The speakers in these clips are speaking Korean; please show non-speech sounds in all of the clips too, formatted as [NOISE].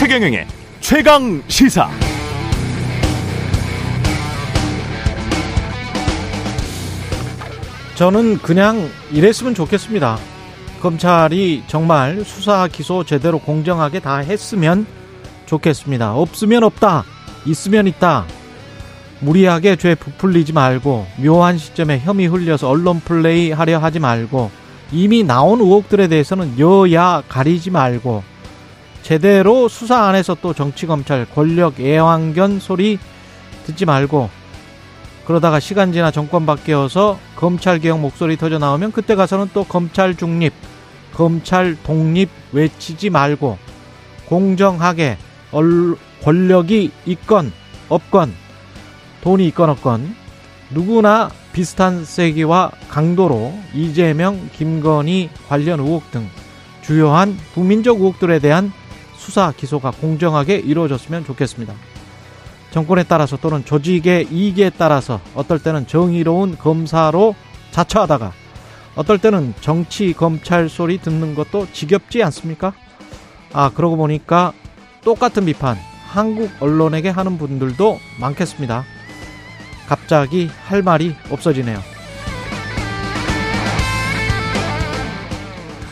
최경영의 최강 시사. 저는 그냥 이랬으면 좋겠습니다. 검찰이 정말 수사 기소 제대로 공정하게 다 했으면 좋겠습니다. 없으면 없다. 있으면 있다. 무리하게 죄 부풀리지 말고 묘한 시점에 혐의 흘려서 언론 플레이 하려 하지 말고 이미 나온 의혹들에 대해서는 여야 가리지 말고 제대로 수사 안에서 또 정치 검찰 권력 애완견 소리 듣지 말고 그러다가 시간 지나 정권 바뀌어서 검찰 개혁 목소리 터져 나오면 그때 가서는 또 검찰 중립, 검찰 독립 외치지 말고 공정하게 권력이 있건 없건 돈이 있건 없건 누구나 비슷한 세기와 강도로 이재명, 김건희 관련 의혹 등 주요한 국민적 의혹들에 대한 수사 기소가 공정하게 이루어졌으면 좋겠습니다. 정권에 따라서 또는 조직의 이익에 따라서 어떨 때는 정의로운 검사로 자처하다가 어떨 때는 정치 검찰 소리 듣는 것도 지겹지 않습니까? 아 그러고 보니까 똑같은 비판 한국 언론에게 하는 분들도 많겠습니다. 갑자기 할 말이 없어지네요.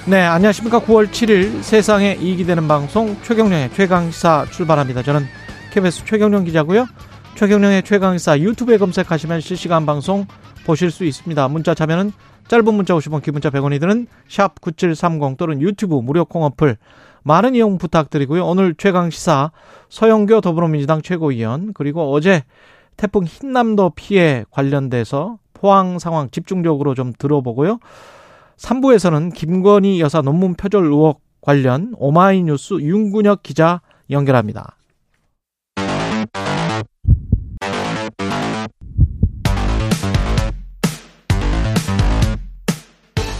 네, 안녕하십니까. 9월 7일 세상에 이익이 되는 방송 최경령의 최강시사 출발합니다. 저는 KBS 최경령 기자고요. 최경령의 최강시사 유튜브에 검색하시면 실시간 방송 보실 수 있습니다. 문자 참여는 짧은 문자 50원, 기문자 100원이 드는 샵 9730 또는 유튜브 무료 콩어플 많은 이용 부탁드리고요. 오늘 최강시사 서영교 더불어민주당 최고위원 그리고 어제 태풍 흰남도 피해 관련돼서 포항 상황 집중적으로 좀 들어보고요. 3부에서는 김건희 여사 논문 표절 의혹 관련 오마이뉴스 윤근혁 기자 연결합니다.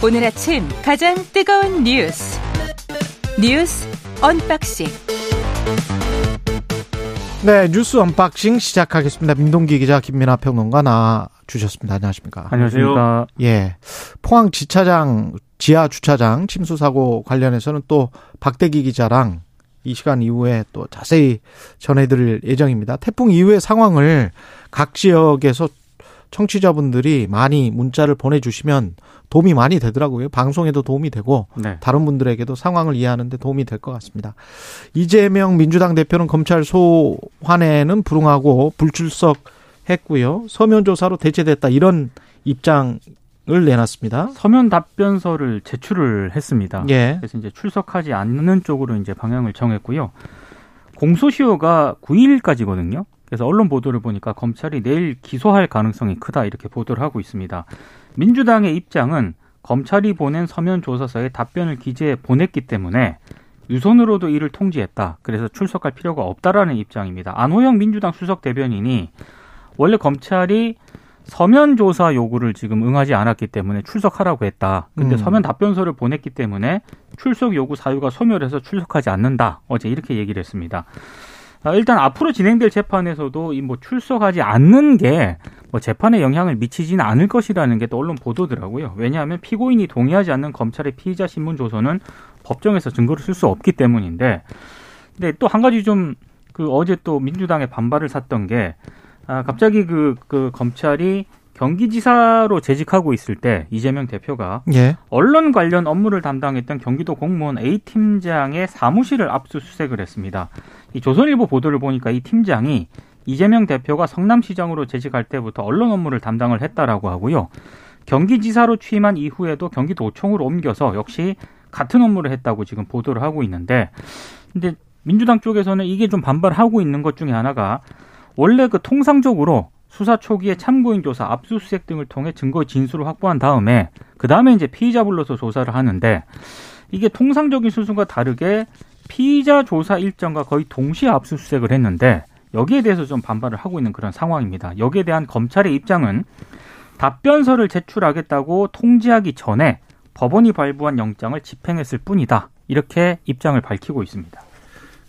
오늘 아침 가장 뜨거운 뉴스 뉴스 unboxing 네 뉴스 unboxing 시작하겠습니다. 민동기 기자 김민아 평론가 나 주셨습니다. 안녕하십니까? 안녕하십니까? 예. 포항 지차장 지하 주차장 침수 사고 관련해서는 또 박대기 기자랑 이 시간 이후에 또 자세히 전해드릴 예정입니다. 태풍 이후의 상황을 각 지역에서 청취자분들이 많이 문자를 보내주시면 도움이 많이 되더라고요. 방송에도 도움이 되고 네. 다른 분들에게도 상황을 이해하는데 도움이 될 것 같습니다. 이재명 민주당 대표는 검찰 소환에는 불응하고 불출석 했고요. 서면 조사로 대체됐다 이런 입장을 내놨습니다. 서면 답변서를 제출을 했습니다. 예. 그래서 이제 출석하지 않는 쪽으로 이제 방향을 정했고요. 공소시효가 9일까지거든요. 그래서 언론 보도를 보니까 검찰이 내일 기소할 가능성이 크다 이렇게 보도를 하고 있습니다. 민주당의 입장은 검찰이 보낸 서면 조사서에 답변을 기재해 보냈기 때문에 유선으로도 이를 통지했다. 그래서 출석할 필요가 없다라는 입장입니다. 안호영 민주당 수석 대변인이 원래 검찰이 서면 조사 요구를 지금 응하지 않았기 때문에 출석하라고 했다. 근데 음. 서면 답변서를 보냈기 때문에 출석 요구 사유가 소멸해서 출석하지 않는다. 어제 이렇게 얘기를 했습니다. 아, 일단 앞으로 진행될 재판에서도 이 뭐 출석하지 않는 게 뭐 재판에 영향을 미치지는 않을 것이라는 게 또 언론 보도더라고요. 왜냐하면 피고인이 동의하지 않는 검찰의 피의자 신문 조서는 법정에서 증거를 쓸 수 없기 때문인데. 근데 또 한 가지 좀 그 어제 또 민주당의 반발을 샀던 게 아, 갑자기 그, 그 검찰이 경기지사로 재직하고 있을 때 이재명 대표가 예. 언론 관련 업무를 담당했던 경기도 공무원 A 팀장의 사무실을 압수수색을 했습니다. 이 조선일보 보도를 보니까 이 팀장이 이재명 대표가 성남시장으로 재직할 때부터 언론 업무를 담당을 했다라고 하고요. 경기지사로 취임한 이후에도 경기도청으로 옮겨서 역시 같은 업무를 했다고 지금 보도를 하고 있는데 근데 민주당 쪽에서는 이게 좀 반발하고 있는 것 중에 하나가 원래 그 통상적으로 수사 초기에 참고인 조사, 압수수색 등을 통해 증거 진술을 확보한 다음에 그 다음에 이제 피의자 불러서 조사를 하는데 이게 통상적인 수순과 다르게 피의자 조사 일정과 거의 동시에 압수수색을 했는데 여기에 대해서 좀 반발을 하고 있는 그런 상황입니다. 여기에 대한 검찰의 입장은 답변서를 제출하겠다고 통지하기 전에 법원이 발부한 영장을 집행했을 뿐이다. 이렇게 입장을 밝히고 있습니다.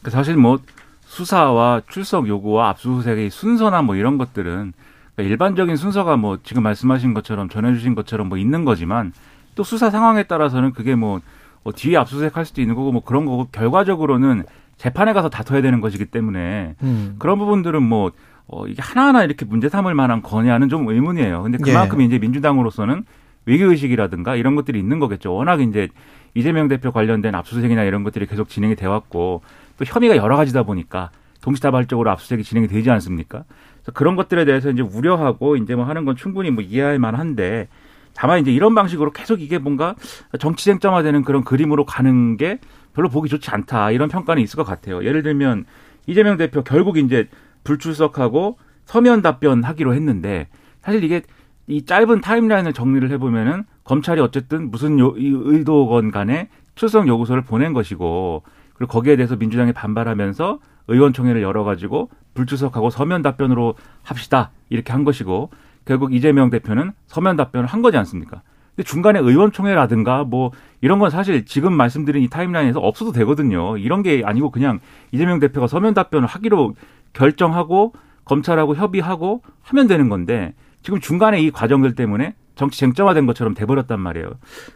그 사실 뭐 수사와 출석 요구와 압수수색의 순서나 뭐 이런 것들은 그러니까 일반적인 순서가 뭐 지금 말씀하신 것처럼 전해주신 것처럼 뭐 있는 거지만 또 수사 상황에 따라서는 그게 뭐, 뭐 뒤에 압수수색 할 수도 있는 거고 뭐 그런 거고 결과적으로는 재판에 가서 다퉈야 되는 것이기 때문에 음. 그런 부분들은 뭐 어, 이게 하나하나 이렇게 문제 삼을 만한 거냐는 좀 의문이에요. 근데 그만큼 예. 이제 민주당으로서는 외교의식이라든가 이런 것들이 있는 거겠죠. 워낙 이제 이재명 대표 관련된 압수수색이나 이런 것들이 계속 진행이 돼 왔고 또 혐의가 여러 가지다 보니까 동시다발적으로 압수수색이 진행이 되지 않습니까? 그래서 그런 것들에 대해서 이제 우려하고 이제 뭐 하는 건 충분히 뭐 이해할 만한데 다만 이제 이런 방식으로 계속 이게 뭔가 정치 쟁점화되는 그런 그림으로 가는 게 별로 보기 좋지 않다 이런 평가는 있을 것 같아요. 예를 들면 이재명 대표 결국 이제 불출석하고 서면 답변하기로 했는데 사실 이게 이 짧은 타임라인을 정리를 해보면은 검찰이 어쨌든 무슨 요, 의도건 간에 출석 요구서를 보낸 것이고 그리고 거기에 대해서 민주당이 반발하면서 의원총회를 열어가지고 불출석하고 서면 답변으로 합시다 이렇게 한 것이고 결국 이재명 대표는 서면 답변을 한 거지 않습니까? 근데 중간에 의원총회라든가 뭐 이런 건 사실 지금 말씀드린 이 타임라인에서 없어도 되거든요. 이런 게 아니고 그냥 이재명 대표가 서면 답변을 하기로 결정하고 검찰하고 협의하고 하면 되는 건데 지금 중간에 이 과정들 때문에 정치 쟁점화된 것처럼 돼버렸단 말이에요.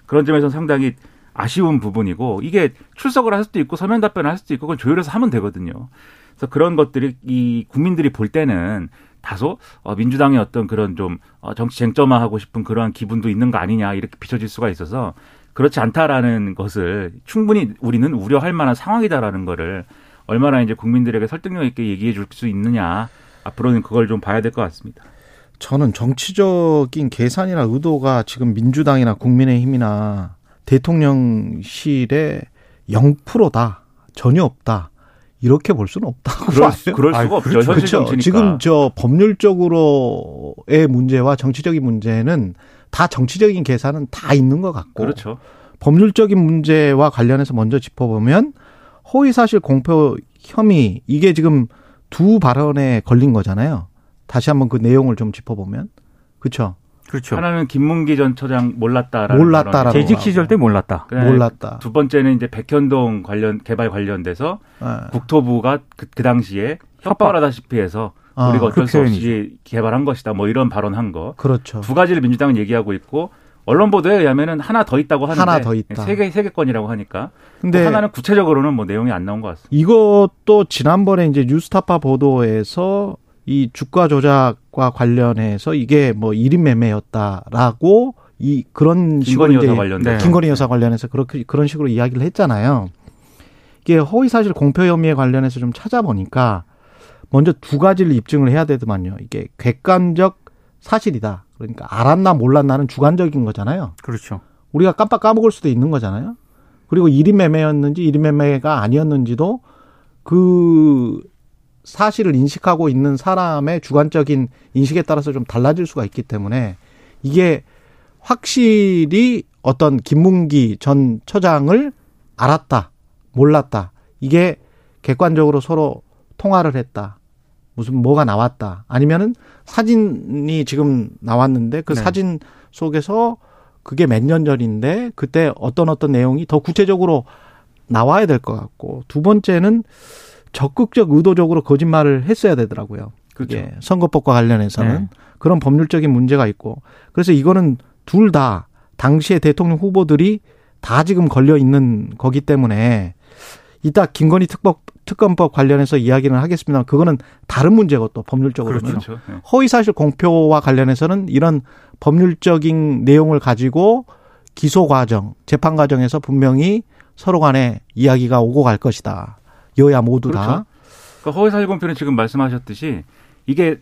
그런 점에서 상당히 아쉬운 부분이고 이게 출석을 할 수도 있고 서면 답변을 할 수도 있고 그건 조율해서 하면 되거든요. 그래서 그런 것들이 이 국민들이 볼 때는 다소 어, 민주당의 어떤 그런 좀 어, 정치 쟁점화하고 싶은 그러한 기분도 있는 거 아니냐 이렇게 비춰질 수가 있어서 그렇지 않다라는 것을 충분히 우리는 우려할 만한 상황이다라는 거를 얼마나 이제 국민들에게 설득력 있게 얘기해 줄 수 있느냐 앞으로는 그걸 좀 봐야 될 것 같습니다. 저는 정치적인 계산이나 의도가 지금 민주당이나 국민의힘이나 대통령실에 0%다. 전혀 없다. 이렇게 볼 수는 없다고 그럴, 수, [LAUGHS] 그럴 수가 없죠. 그렇죠. 현실 정치니까. 지금 저 법률적으로의 문제와 정치적인 문제는 다 정치적인 계산은 다 있는 것 같고. 그렇죠. 법률적인 문제와 관련해서 먼저 짚어보면 허위사실 공표 혐의 이게 지금 두 발언에 걸린 거잖아요. 다시 한번 그 내용을 좀 짚어보면 그렇죠. 그렇죠. 하나는 김문기 전 처장 몰랐다라는 몰랐다라고 재직 시절 때 몰랐다. 몰랐다. 두 번째는 이제 백현동 관련 개발 관련돼서 네. 국토부가 그, 그 당시에 협박을 하다시피 해서 아, 우리가 어쩔 수 없이 개발한 것이다. 뭐 이런 발언한 거. 그렇죠. 두 가지를 민주당은 얘기하고 있고 언론 보도에 의하면은 하나 더 있다고 하는데 하나 더 있다. 세개 세 개 건이라고 하니까. 근데 하나는 구체적으로는 뭐 내용이 안 나온 것 같습니다. 이것도 지난번에 이제 뉴스타파 보도에서 이 주가 조작과 관련해서 이게 뭐 1인 매매였다라고 이 그런 식으로 이제 관련된 김건희 여사 관련해서 그렇게 그런 식으로 이야기를 했잖아요. 이게 허위 사실 공표 혐의에 관련해서 좀 찾아보니까 먼저 두 가지를 입증을 해야 되더만요. 이게 객관적 사실이다. 그러니까 알았나 몰랐나는 주관적인 거잖아요. 그렇죠. 우리가 깜빡 까먹을 수도 있는 거잖아요. 그리고 1인 매매였는지 1인 매매가 아니었는지도 그 사실을 인식하고 있는 사람의 주관적인 인식에 따라서 좀 달라질 수가 있기 때문에 이게 확실히 어떤 김문기 전 처장을 알았다, 몰랐다. 이게 객관적으로 서로 통화를 했다. 무슨 뭐가 나왔다. 아니면은 사진이 지금 나왔는데 그 네. 사진 속에서 그게 몇 년 전인데 그때 어떤 어떤 내용이 더 구체적으로 나와야 될 것 같고 두 번째는 적극적 의도적으로 거짓말을 했어야 되더라고요. 그렇죠. 예, 선거법과 관련해서는 네. 그런 법률적인 문제가 있고 그래서 이거는 둘 다 당시의 대통령 후보들이 다 지금 걸려 있는 거기 때문에 이따 김건희 특법 특검법 관련해서 이야기는 하겠습니다만 그거는 다른 문제고 또 법률적으로는 그렇죠. 네. 허위 사실 공표와 관련해서는 이런 법률적인 내용을 가지고 기소 과정, 재판 과정에서 분명히 서로 간에 이야기가 오고 갈 것이다. 여야 모두 그렇죠. 다. 그러니까 허위 사실 공표는 지금 말씀하셨듯이 이게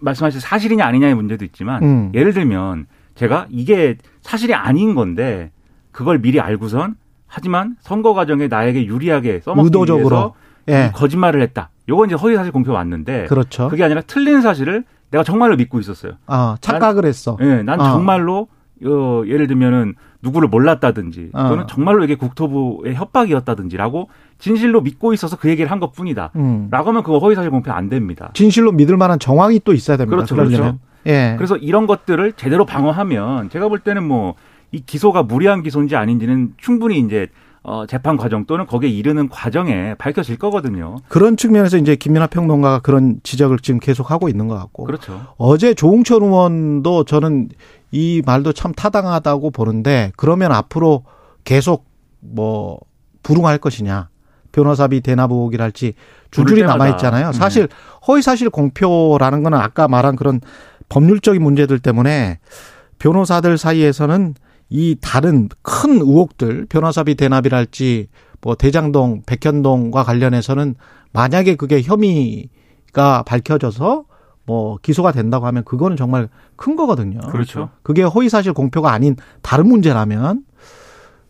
말씀하신 사실이냐 아니냐의 문제도 있지만 음. 예를 들면 제가 이게 사실이 아닌 건데 그걸 미리 알고선 하지만 선거 과정에 나에게 유리하게 써먹기 의도적으로. 위해서 예. 거짓말을 했다. 요건 이제 허위 사실 공표 맞는데 그렇죠. 그게 아니라 틀린 사실을 내가 정말로 믿고 있었어요. 아, 착각을 난, 했어. 예, 난 아. 정말로 어, 예를 들면은 누구를 몰랐다든지 어. 또는 정말로 이게 국토부의 협박이었다든지라고 진실로 믿고 있어서 그 얘기를 한 것 뿐이다. 음. 라고 하면 그거 허위사실 공표 안 됩니다. 진실로 믿을 만한 정황이 또 있어야 됩니다. 그렇죠. 그렇죠. 예. 그래서 이런 것들을 제대로 방어하면 제가 볼 때는 뭐 이 기소가 무리한 기소인지 아닌지는 충분히 이제 어, 재판 과정 또는 거기에 이르는 과정에 밝혀질 거거든요. 그런 측면에서 이제 김민하 평론가가 그런 지적을 지금 계속 하고 있는 것 같고. 그렇죠. 어제 조홍천 의원도 저는 이 말도 참 타당하다고 보는데 그러면 앞으로 계속 뭐 불응할 것이냐. 변호사비 대납 의혹이랄지 줄줄이 남아 있잖아요. 음. 사실 허위 사실 공표라는 거는 아까 말한 그런 법률적인 문제들 때문에 변호사들 사이에서는 이 다른 큰 의혹들 변호사비 대납이랄지 뭐 대장동 백현동과 관련해서는 만약에 그게 혐의가 밝혀져서 뭐 기소가 된다고 하면 그거는 정말 큰 거거든요. 그렇죠. 그게 허위 사실 공표가 아닌 다른 문제라면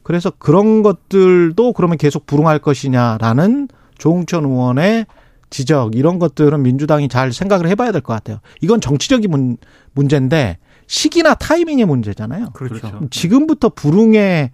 그래서 그런 것들도 그러면 계속 불응할 것이냐라는 조홍천 의원의 지적 이런 것들은 민주당이 잘 생각을 해봐야 될 것 같아요. 이건 정치적인 문, 문제인데 시기나 타이밍의 문제잖아요. 그렇죠. 지금부터 불응의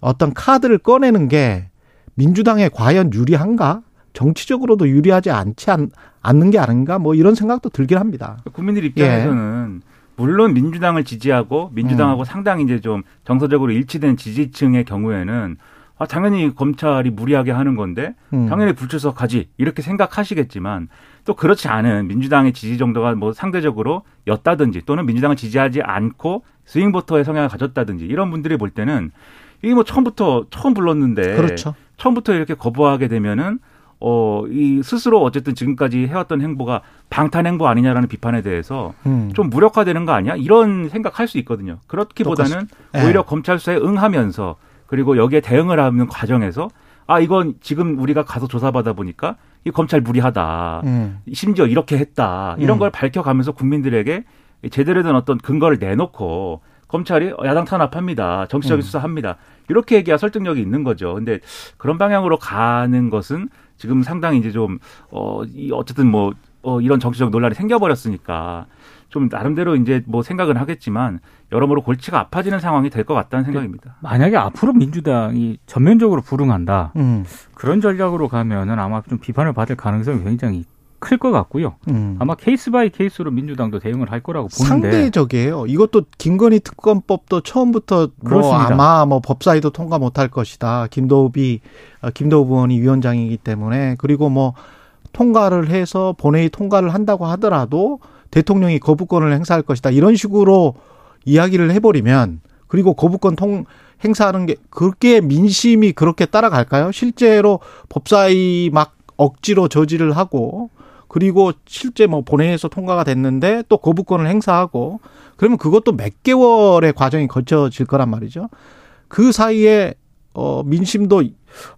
어떤 카드를 꺼내는 게 민주당에 과연 유리한가? 정치적으로도 유리하지 않지 않, 않는 게 아닌가? 뭐 이런 생각도 들긴 합니다. 국민들 입장에서는 예. 물론 민주당을 지지하고 민주당하고 음. 상당히 이제 좀 정서적으로 일치된 지지층의 경우에는 아, 당연히 검찰이 무리하게 하는 건데 음. 당연히 불출석 가지 이렇게 생각하시겠지만 또 그렇지 않은 민주당의 지지 정도가 뭐 상대적으로 였다든지 또는 민주당을 지지하지 않고 스윙 보터의 성향을 가졌다든지 이런 분들이 볼 때는 이게 뭐 처음부터 처음 불렀는데 그렇죠. 처음부터 이렇게 거부하게 되면은 어, 이 스스로 어쨌든 지금까지 해왔던 행보가 방탄 행보 아니냐라는 비판에 대해서 음. 좀 무력화되는 거 아니야? 이런 생각할 수 있거든요. 그렇기보다는 오히려 네. 검찰 수사에 응하면서 그리고 여기에 대응을 하는 과정에서 아 이건 지금 우리가 가서 조사받아 보니까 이 검찰 무리하다. 음. 심지어 이렇게 했다. 이런 음. 걸 밝혀가면서 국민들에게 제대로 된 어떤 근거를 내놓고 검찰이 야당 탄압합니다. 정치적인 음. 수사합니다. 이렇게 얘기야 설득력이 있는 거죠. 근데 그런 방향으로 가는 것은 지금 상당히 이제 좀, 어, 이 어쨌든 뭐, 어, 이런 정치적 논란이 생겨버렸으니까 좀 나름대로 이제 뭐 생각은 하겠지만 여러모로 골치가 아파지는 상황이 될 것 같다는 생각입니다. 만약에 앞으로 민주당이 전면적으로 불응한다 음. 그런 전략으로 가면은 아마 좀 비판을 받을 가능성이 굉장히 클 것 같고요. 음. 아마 case by case로 민주당도 대응을 할 거라고 보는데 상대적이에요. 이것도 김건희 특검법도 처음부터 뭐 아마 뭐 법사위도 통과 못할 것이다. 김도읍이 어, 김도읍 의원이 위원장이기 때문에 그리고 뭐 통과를 해서 본회의 통과를 한다고 하더라도 대통령이 거부권을 행사할 것이다. 이런 식으로 이야기를 해버리면 그리고 거부권 통 행사하는 게 그렇게 민심이 그렇게 따라갈까요? 실제로 법사위 막 억지로 저지를 하고 그리고 실제 뭐 본회의에서 통과가 됐는데 또 거부권을 행사하고 그러면 그것도 몇 개월의 과정이 거쳐질 거란 말이죠. 그 사이에 어 민심도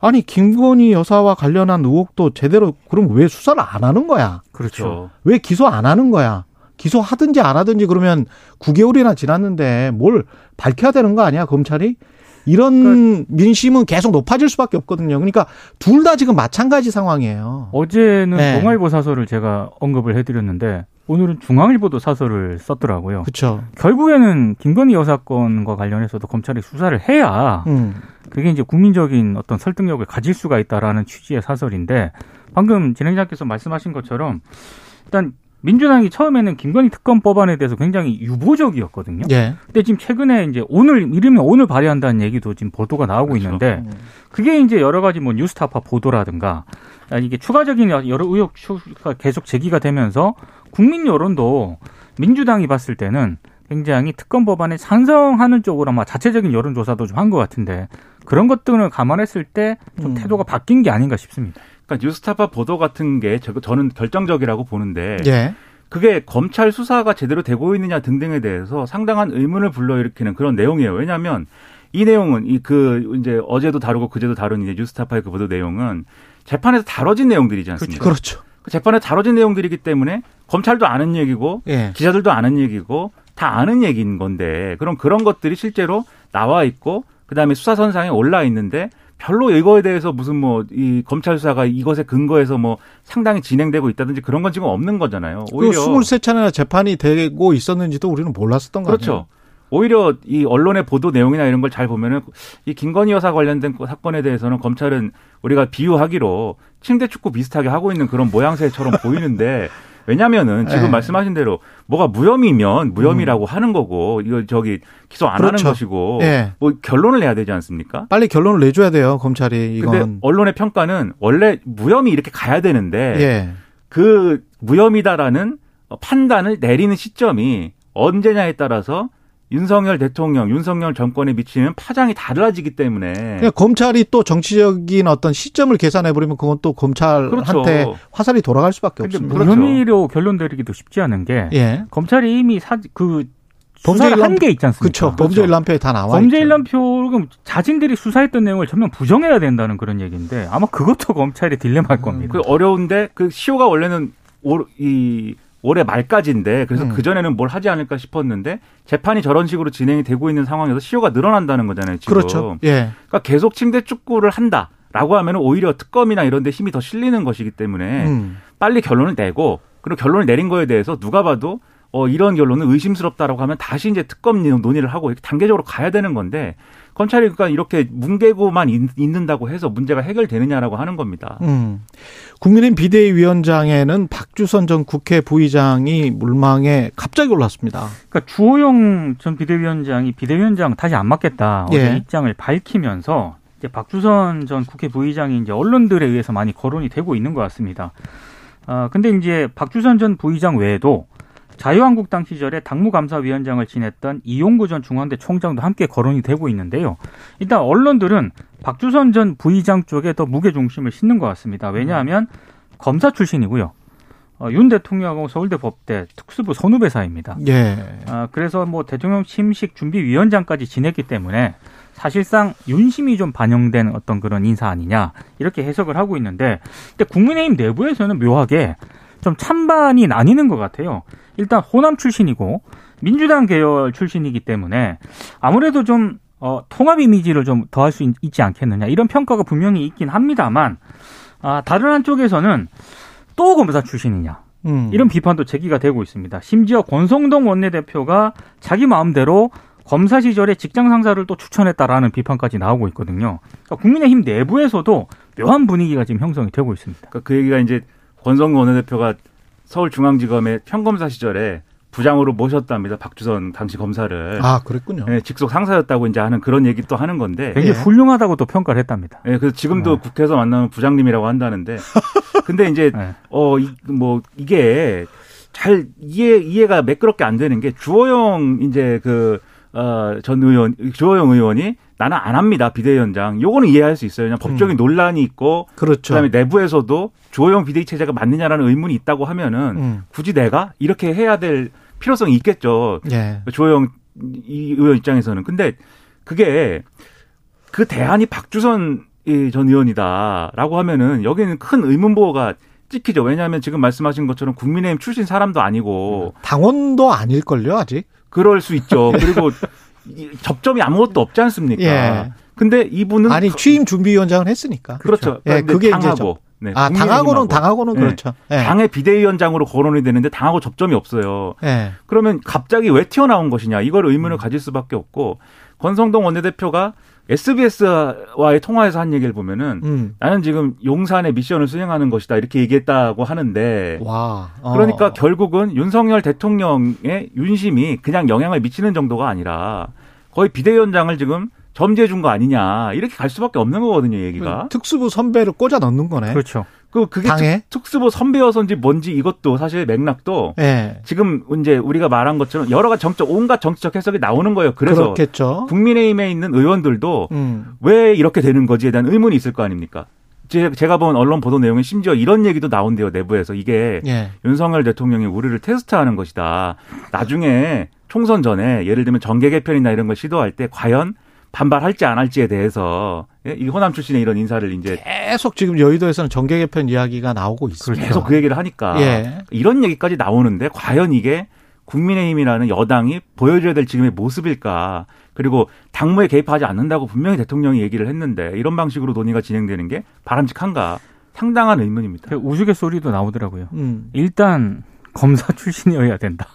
아니 김건희 여사와 관련한 의혹도 제대로 그럼 왜 수사를 안 하는 거야? 그렇죠. 왜 기소 안 하는 거야? 기소하든지 안 하든지 그러면 9개월이나 지났는데 뭘 밝혀야 되는 거 아니야 검찰이? 이런 그러니까 민심은 계속 높아질 수밖에 없거든요. 그러니까 둘 다 지금 마찬가지 상황이에요. 어제는 네. 동아일보 사설을 제가 언급을 해드렸는데 오늘은 중앙일보도 사설을 썼더라고요. 그렇죠. 결국에는 김건희 여사 건과 관련해서도 검찰이 수사를 해야 음. 그게 이제 국민적인 어떤 설득력을 가질 수가 있다라는 취지의 사설인데 방금 진행자께서 말씀하신 것처럼 일단 민주당이 처음에는 김건희 특검 법안에 대해서 굉장히 유보적이었거든요. 예. 근데 지금 최근에 이제 오늘 이르면 오늘 발의한다는 얘기도 지금 보도가 나오고 그렇죠. 있는데 음. 그게 이제 여러 가지 뭐 뉴스타파 보도라든가 이게 추가적인 여러 의혹 가 계속 제기가 되면서 국민 여론도 민주당이 봤을 때는 굉장히 특검 법안에 찬성하는 쪽으로 아마 자체적인 여론조사도 좀 한 것 같은데 그런 것들을 감안했을 때좀 음. 태도가 바뀐 게 아닌가 싶습니다. 그러니까 뉴스타파 보도 같은 게 저는 결정적이라고 보는데 예. 그게 검찰 수사가 제대로 되고 있느냐 등등에 대해서 상당한 의문을 불러일으키는 그런 내용이에요. 왜냐하면 이 내용은 이 그 이제 어제도 다루고 그제도 다룬 이제 뉴스타파의 그 보도 내용은 재판에서 다뤄진 내용들이지 않습니까? 그렇죠. 그 재판에 다뤄진 내용들이기 때문에 검찰도 아는 얘기고 예. 기자들도 아는 얘기고 다 아는 얘기인 건데 그럼 그런 것들이 실제로 나와 있고 그다음에 수사선상에 올라 있는데 별로 이거에 대해서 무슨 뭐 이 검찰 수사가 이것에 근거해서 뭐 상당히 진행되고 있다든지 그런 건 지금 없는 거잖아요. 오히려 23차례나 재판이 되고 있었는지도 우리는 몰랐었던 거죠. 그렇죠. 오히려 이 언론의 보도 내용이나 이런 걸 잘 보면은 이 김건희 여사 관련된 사건에 대해서는 검찰은 우리가 비유하기로 침대 축구 비슷하게 하고 있는 그런 모양새처럼 보이는데 [LAUGHS] 왜냐면은 지금 네. 말씀하신 대로 뭐가 무혐의면 무혐의라고 음. 하는 거고 이거 저기 기소 안 그렇죠. 하는 것이고 네. 뭐 결론을 내야 되지 않습니까? 빨리 결론을 내줘야 돼요 검찰이. 이건. 근데 언론의 평가는 원래 무혐의 이렇게 가야 되는데 네. 그 무혐의다라는 판단을 내리는 시점이 언제냐에 따라서 윤석열 대통령, 윤석열 정권에 미치는 파장이 달라지기 때문에 그러니까 검찰이 또 정치적인 어떤 시점을 계산해 버리면 그건 또 검찰한테 그렇죠. 화살이 돌아갈 수밖에 없습니다. 그렇죠. 무혐의로 결론 내리기도 쉽지 않은 게 예. 검찰이 이미 사, 그 범죄 한게 있지 않습니까? 그렇죠. 범죄 일람표에 다 나와 범죄 일람표 그럼 자신들이 수사했던 내용을 전면 부정해야 된다는 그런 얘기인데 아마 그것도 검찰의 딜레마일 겁니다. 그 어려운데 그 시효가 원래는 이 올해 말까지인데 그래서 음. 그 전에는 뭘 하지 않을까 싶었는데 재판이 저런 식으로 진행이 되고 있는 상황에서 시효가 늘어난다는 거잖아요. 지금. 그렇죠. 예. 그러니까 계속 침대 축구를 한다. 라고 하면 오히려 특검이나 이런 데 힘이 더 실리는 것이기 때문에 음. 빨리 결론을 내고 그리고 결론을 내린 거에 대해서 누가 봐도 어, 이런 결론은 의심스럽다라고 하면 다시 이제 특검 논의를 하고 이렇게 단계적으로 가야 되는 건데 검찰이 그러니까 이렇게 뭉개고만 있는다고 해서 문제가 해결되느냐라고 하는 겁니다. 음. 국민의힘 비대위원장에는 박주선 전 국회 부의장이 물망에 갑자기 올랐습니다. 그러니까 주호영 전 비대위원장이 비대위원장 다시 안 맡겠다 어제 예. 입장을 밝히면서 이제 박주선 전 국회 부의장이 이제 언론들에 의해서 많이 거론이 되고 있는 것 같습니다. 아 근데 이제 박주선 전 부의장 외에도 자유한국당 시절에 당무감사위원장을 지냈던 이용구 전 중앙대 총장도 함께 거론이 되고 있는데요. 일단 언론들은 박주선 전 부의장 쪽에 더 무게 중심을 싣는 것 같습니다. 왜냐하면 검사 출신이고요. 어, 윤 대통령하고 서울대 법대 특수부 선후배 사입니다. 예. 어, 그래서 뭐 대통령 침식 준비위원장까지 지냈기 때문에 사실상 윤심이 좀 반영된 어떤 그런 인사 아니냐 이렇게 해석을 하고 있는데, 근데 국민의힘 내부에서는 묘하게 좀 찬반이 나뉘는 것 같아요. 일단 호남 출신이고 민주당 계열 출신이기 때문에 아무래도 좀 어, 통합 이미지를 좀 더할 수 있, 지 않겠느냐 이런 평가가 분명히 있긴 합니다만 아, 다른 한쪽에서는 또 검사 출신이냐 음. 이런 비판도 제기가 되고 있습니다. 심지어 권성동 원내대표가 자기 마음대로 검사 시절에 직장 상사를 또 추천했다라는 비판까지 나오고 있거든요. 그러니까 국민의힘 내부에서도 묘한 분위기가 지금 형성이 되고 있습니다. 그러니까 그 얘기가 이제 권성동 원내대표가 서울중앙지검의 평검사 시절에 부장으로 모셨답니다. 박주선 당시 검사를. 아, 그랬군요. 네, 직속 상사였다고 이제 하는 그런 얘기 또 하는 건데. 굉장히 예. 훌륭하다고 또 평가를 했답니다. 네, 그래서 지금도 네. 국회에서 만나면 부장님이라고 한다는데. [LAUGHS] 근데 이제, 네. 어, 이, 뭐, 이게 잘 이해, 이해가 매끄럽게 안 되는 게 주호영 이제 그, 어, 전 의원, 주호영 의원이 나는 안 합니다. 비대위원장. 요거는 이해할 수 있어요. 그냥 법적인 음. 논란이 있고 그렇죠. 그다음에 내부에서도 주호영 비대위 체제가 맞느냐라는 의문이 있다고 하면은 음. 굳이 내가 이렇게 해야 될 필요성이 있겠죠. 예. 주호영 이 의원 입장에서는. 근데 그게 그 대안이 박주선 전 의원이다라고 하면은 여기는 큰 의문보호가 찍히죠. 왜냐하면 지금 말씀하신 것처럼 국민의힘 출신 사람도 아니고 당원도 아닐걸요 아직. 그럴 수 있죠. 그리고 [LAUGHS] 접점이 아무것도 없지 않습니까? 예. 근데 이분은 아니 취임 준비위원장을 했으니까 그렇죠. 예, 그게 당하고 네, 아 당하고는 당하고는 네. 그렇죠. 예. 당의 비대위원장으로 거론이 되는데 당하고 접점이 없어요. 예. 그러면 갑자기 왜 튀어나온 것이냐 이걸 의문을 음. 가질 수밖에 없고 권성동 원내대표가 SBS와의 통화에서 한 얘기를 보면은 음. 나는 지금 용산의 미션을 수행하는 것이다 이렇게 얘기했다고 하는데 와. 어. 그러니까 결국은 윤석열 대통령의 윤심이 그냥 영향을 미치는 정도가 아니라 거의 비대위원장을 지금 점지해 준 거 아니냐 이렇게 갈 수밖에 없는 거거든요 얘기가 그 특수부 선배를 꽂아 넣는 거네. 그렇죠. 그 그게 당해? 특, 수부 선배여서인지 뭔지 이것도 사실 맥락도 네. 지금 이제 우리가 말한 것처럼 여러 가지 정적 온갖 정치적 해석이 나오는 거예요. 그래서 그렇겠죠. 국민의힘에 있는 의원들도 음. 왜 이렇게 되는 거지에 대한 의문이 있을 거 아닙니까? 제가 본 언론 보도 내용에 심지어 이런 얘기도 나온대요 내부에서 이게 예. 윤석열 대통령이 우리를 테스트하는 것이다. 나중에 총선 전에 예를 들면 정계 개편이나 이런 걸 시도할 때 과연 반발할지 안 할지에 대해서 예? 이 호남 출신의 이런 인사를 이제 계속 지금 여의도에서는 정계 개편 이야기가 나오고 있습니다. 계속 그 얘기를 하니까 예. 이런 얘기까지 나오는데 과연 이게 국민의힘이라는 여당이 보여줘야 될 지금의 모습일까? 그리고 당무에 개입하지 않는다고 분명히 대통령이 얘기를 했는데 이런 방식으로 논의가 진행되는 게 바람직한가? 상당한 의문입니다. 그 우스갯소리도 나오더라고요. 음. 일단 검사 출신이어야 된다.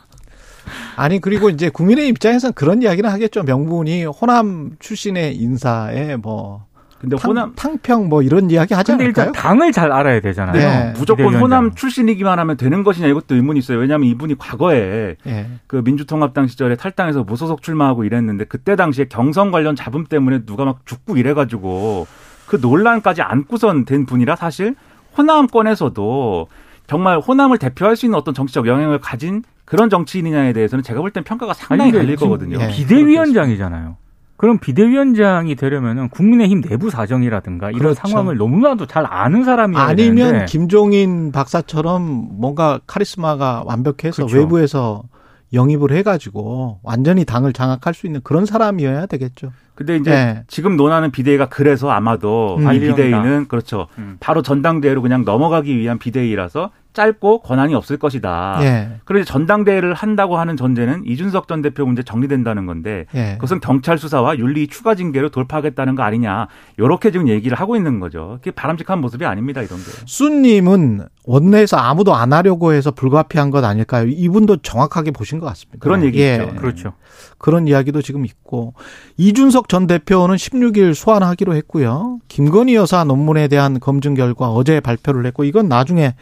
아니 그리고 이제 국민의 입장에서는 그런 이야기는 하겠죠. 명분이 호남 출신의 인사에 뭐 근데 탕, 호남 탕평 뭐 이런 이야기 하지 근데 않을까요? 일단 당을 잘 알아야 되잖아요. 네. 무조건 호남 출신이기만 하면 되는 것이냐 이것도 의문이 있어요. 왜냐하면 이분이 과거에 네. 그 민주통합당 시절에 탈당해서 무소속 출마하고 이랬는데 그때 당시에 경선 관련 잡음 때문에 누가 막 죽고 이래가지고 그 논란까지 안고선 된 분이라 사실 호남권에서도 정말 호남을 대표할 수 있는 어떤 정치적 영향을 가진 그런 정치인이냐에 대해서는 제가 볼 땐 평가가 상당히 갈릴 거거든요. 예. 비대위원장이잖아요. 그럼 비대위원장이 되려면은 국민의힘 내부 사정이라든가 이런 그렇죠. 상황을 너무나도 잘 아는 사람이어야 아니면 되는데. 김종인 박사처럼 뭔가 카리스마가 완벽해서 그렇죠. 외부에서 영입을 해가지고 완전히 당을 장악할 수 있는 그런 사람이어야 되겠죠. 근데 이제 네. 지금 논하는 비대위가 그래서 아마도 음, 이 비대위는 그렇죠. 음. 바로 전당대회로 그냥 넘어가기 위한 비대위라서 짧고 권한이 없을 것이다. 예. 그래서 전당대회를 한다고 하는 전제는 이준석 전 대표 문제 정리된다는 건데 예. 그것은 경찰 수사와 윤리 추가 징계로 돌파하겠다는 거 아니냐. 이렇게 지금 얘기를 하고 있는 거죠. 그게 바람직한 모습이 아닙니다. 이런 게. 수님은 원내에서 아무도 안 하려고 해서 불가피한 것 아닐까요? 이분도 정확하게 보신 것 같습니다. 그런 얘기죠. 예. 그렇죠. 그런 이야기도 지금 있고 이준석 전 대표는 16일 소환하기로 했고요. 김건희 여사 논문에 대한 검증 결과 어제 발표를 했고 이건 나중에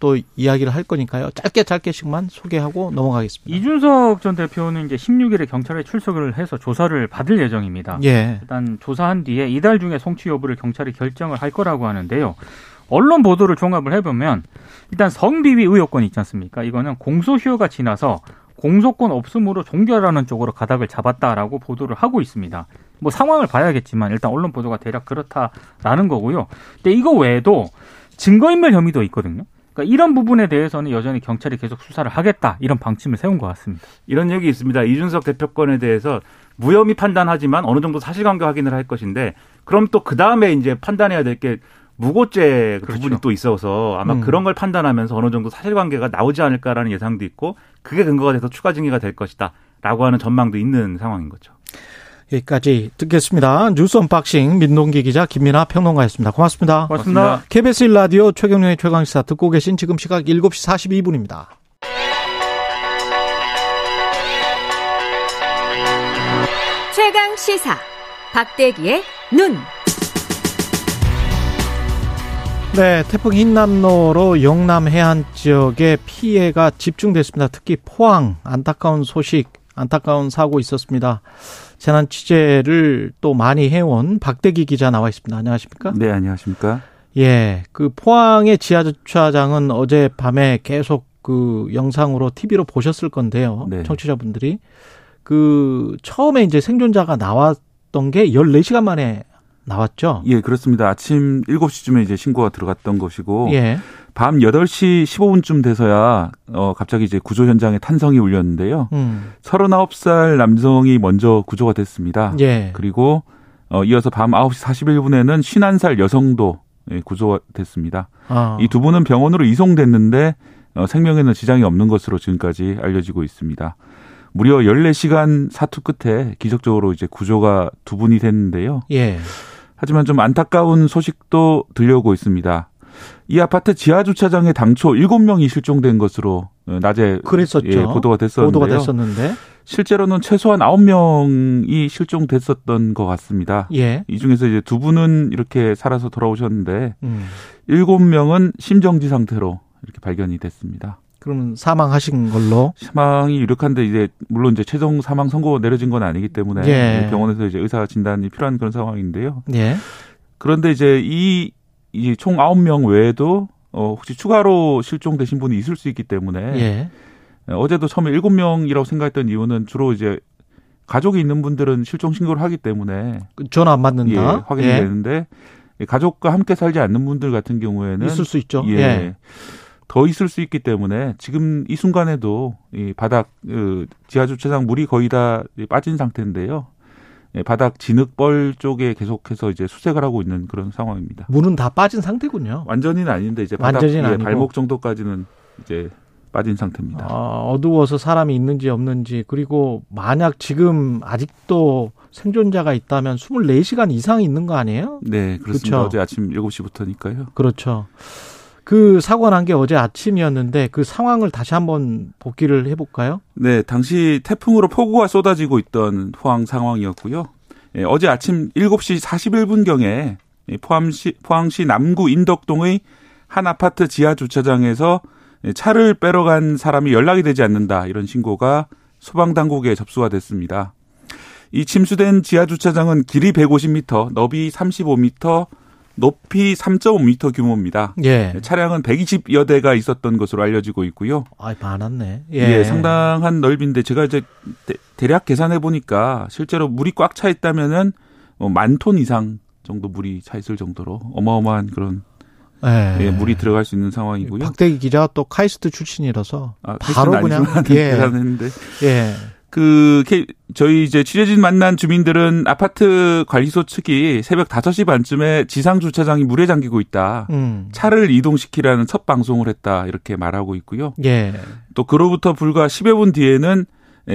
또 이야기를 할 거니까요. 짧게 짧게씩만 소개하고 넘어가겠습니다. 이준석 전 대표는 이제 16일에 경찰에 출석을 해서 조사를 받을 예정입니다. 예. 일단 조사한 뒤에 이달 중에 송치 여부를 경찰이 결정을 할 거라고 하는데요. 언론 보도를 종합을 해보면 일단 성비위 의혹권이 있지 않습니까? 이거는 공소시효가 지나서 공소권 없음으로 종결하는 쪽으로 가닥을 잡았다라고 보도를 하고 있습니다. 뭐 상황을 봐야겠지만 일단 언론 보도가 대략 그렇다라는 거고요. 근데 이거 외에도 증거인멸 혐의도 있거든요. 그러니까 이런 부분에 대해서는 여전히 경찰이 계속 수사를 하겠다 이런 방침을 세운 것 같습니다. 이런 얘기 있습니다. 이준석 대표권에 대해서 무혐의 판단하지만 어느 정도 사실관계 확인을 할 것인데 그럼 또 그 다음에 이제 판단해야 될 게 무고죄 그렇죠. 부분이 또 있어서 아마 음. 그런 걸 판단하면서 어느 정도 사실관계가 나오지 않을까라는 예상도 있고 그게 근거가 돼서 추가 증거가 될 것이다라고 하는 전망도 있는 상황인 거죠. 여기까지 듣겠습니다. 뉴스 unboxing 민동기 기자 김민아 평론가였습니다. 고맙습니다. 고맙습니다. 고맙습니다. KBS 1라디오 최경영의 최강시사 듣고 계신 지금 시각 7시 42분입니다. 최강시사 박대기의 눈. 네, 태풍 흰남노로 영남 해안 지역에 피해가 집중됐습니다. 특히 포항 안타까운 소식, 안타까운 사고 있었습니다. 재난 취재를 또 많이 해온 박대기 기자 나와 있습니다. 안녕하십니까? 네, 안녕하십니까? 예, 그 포항의 지하 주차장은 어제 밤에 계속 그 영상으로 TV로 보셨을 건데요. 네. 청취자분들이 그 처음에 이제 생존자가 나왔던 게 14시간 만에 나왔죠? 예, 그렇습니다. 아침 7시쯤에 이제 신고가 들어갔던 것이고 예. 밤 8시 15분쯤 돼서야 어 갑자기 이제 구조 현장에 탄성이 울렸는데요. 음. 39살 남성이 먼저 구조가 됐습니다. 예. 그리고 어 이어서 밤 9시 41분에는 51살 여성도 예, 구조가 됐습니다. 아. 이두 분은 병원으로 이송됐는데 어 생명에는 지장이 없는 것으로 지금까지 알려지고 있습니다. 무려 14시간 사투 끝에 기적적으로 이제 구조가 두 분이 됐는데요. 예. 하지만 좀 안타까운 소식도 들려오고 있습니다. 이 아파트 지하 주차장에 당초 7명이 실종된 것으로 어, 낮에 그랬었죠. 예, 보도가 됐었는데요. 보도가 됐었는데 실제로는 최소한 9명이 실종됐었던 것 같습니다. 예. 이 중에서 이제 두 분은 이렇게 살아서 돌아오셨는데 음. 7명은 심정지 상태로 이렇게 발견이 됐습니다. 그러면 사망하신 걸로 사망이 유력한데 이제 물론 이제 최종 사망 선고 내려진 건 아니기 때문에 예. 병원에서 이제 의사 진단이 필요한 그런 상황인데요. 예. 그런데 이제 이 이총 아홉 명 외에도 어 혹시 추가로 실종되신 분이 있을 수 있기 때문에 예. 어제도 처음에 일곱 명이라고 생각했던 이유는 주로 이제 가족이 있는 분들은 실종 신고를 하기 때문에 전화 안 받는다 예, 확인이 예. 되는데 가족과 함께 살지 않는 분들 같은 경우에는 있을 수 있죠. 예. 예. 더 있을 수 있기 때문에 지금 이 순간에도 이 바닥 그 지하 주차장 물이 거의 다 빠진 상태인데요. 예, 바닥 진흙벌 쪽에 계속해서 이제 수색을 하고 있는 그런 상황입니다. 물은 다 빠진 상태군요. 완전히는 아닌데 이제 바닥 예, 발목 정도까지는 이제 빠진 상태입니다. 아, 어두워서 사람이 있는지 없는지 그리고 만약 지금 아직도 생존자가 있다면 24시간 이상 있는 거 아니에요? 네, 그렇습니다. 그렇죠? 어제 아침 7시부터니까요. 그렇죠. 그 사고 난 게 어제 아침이었는데 그 상황을 다시 한번 복기를 해볼까요? 네, 당시 태풍으로 폭우가 쏟아지고 있던 포항 상황이었고요. 예, 어제 아침 7시 41분경에 포항시, 포항시 남구 인덕동의 한 아파트 지하 주차장에서 차를 빼러 간 사람이 연락이 되지 않는다 이런 신고가 소방당국에 접수가 됐습니다. 이 침수된 지하 주차장은 길이 150m, 너비 35m, 높이 3.5m 규모입니다. 예. 차량은 120여 대가 있었던 것으로 알려지고 있고요. 아, 많았네. 예. 예. 상당한 넓이인데 제가 이제 대략 계산해 보니까 실제로 물이 꽉 차 있다면은 뭐 만톤 이상 정도 물이 차 있을 정도로 어마어마한 그런 예. 예, 물이 들어갈 수 있는 상황이고요. 박대기 기자 또 카이스트 출신이라서 아, 바로 그냥 예. [LAUGHS] 계산했는데 예. 그 저희 이제 취재진 만난 주민들은 아파트 관리소 측이 새벽 5시 반쯤에 지상 주차장이 물에 잠기고 있다. 음. 차를 이동시키라는 첫 방송을 했다. 이렇게 말하고 있고요. 예. 또 그로부터 불과 10여 분 뒤에는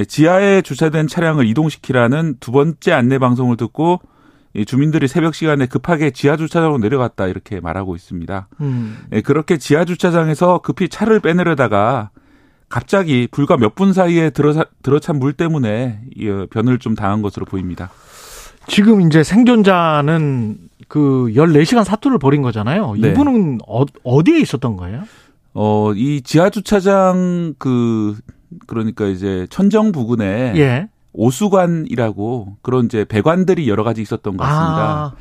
지하에 주차된 차량을 이동시키라는 두 번째 안내 방송을 듣고 주민들이 새벽 시간에 급하게 지하 주차장으로 내려갔다 이렇게 말하고 있습니다. 음. 그렇게 지하 주차장에서 급히 차를 빼내려다가 갑자기 불과 몇 분 사이에 들어 들어찬 물 때문에 어, 변을 좀 당한 것으로 보입니다. 지금 이제 생존자는 그 14시간 사투를 벌인 거잖아요. 네. 이분은 어, 어디에 있었던 거예요? 어, 이 지하 주차장 그 그러니까 이제 천정 부근에 예. 오수관이라고 그런 이제 배관들이 여러 가지 있었던 것 같습니다. 아.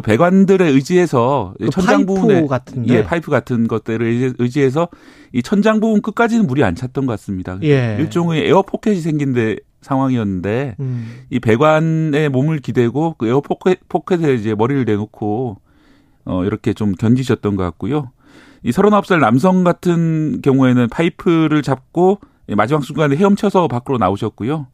그 배관들에 의지해서 그 천장 부분에 같은데. 예, 파이프 같은 것들을 의지해서 이 천장 부분 끝까지는 물이 안 찼던 것 같습니다. 예. 일종의 에어 포켓이 생긴 데 상황이었는데 음. 이 배관에 몸을 기대고 그 에어 포켓, 포켓에 이제 머리를 내놓고 어 이렇게 좀 견디셨던 것 같고요. 이 39살 남성 같은 경우에는 파이프를 잡고 마지막 순간에 헤엄쳐서 밖으로 나오셨고요.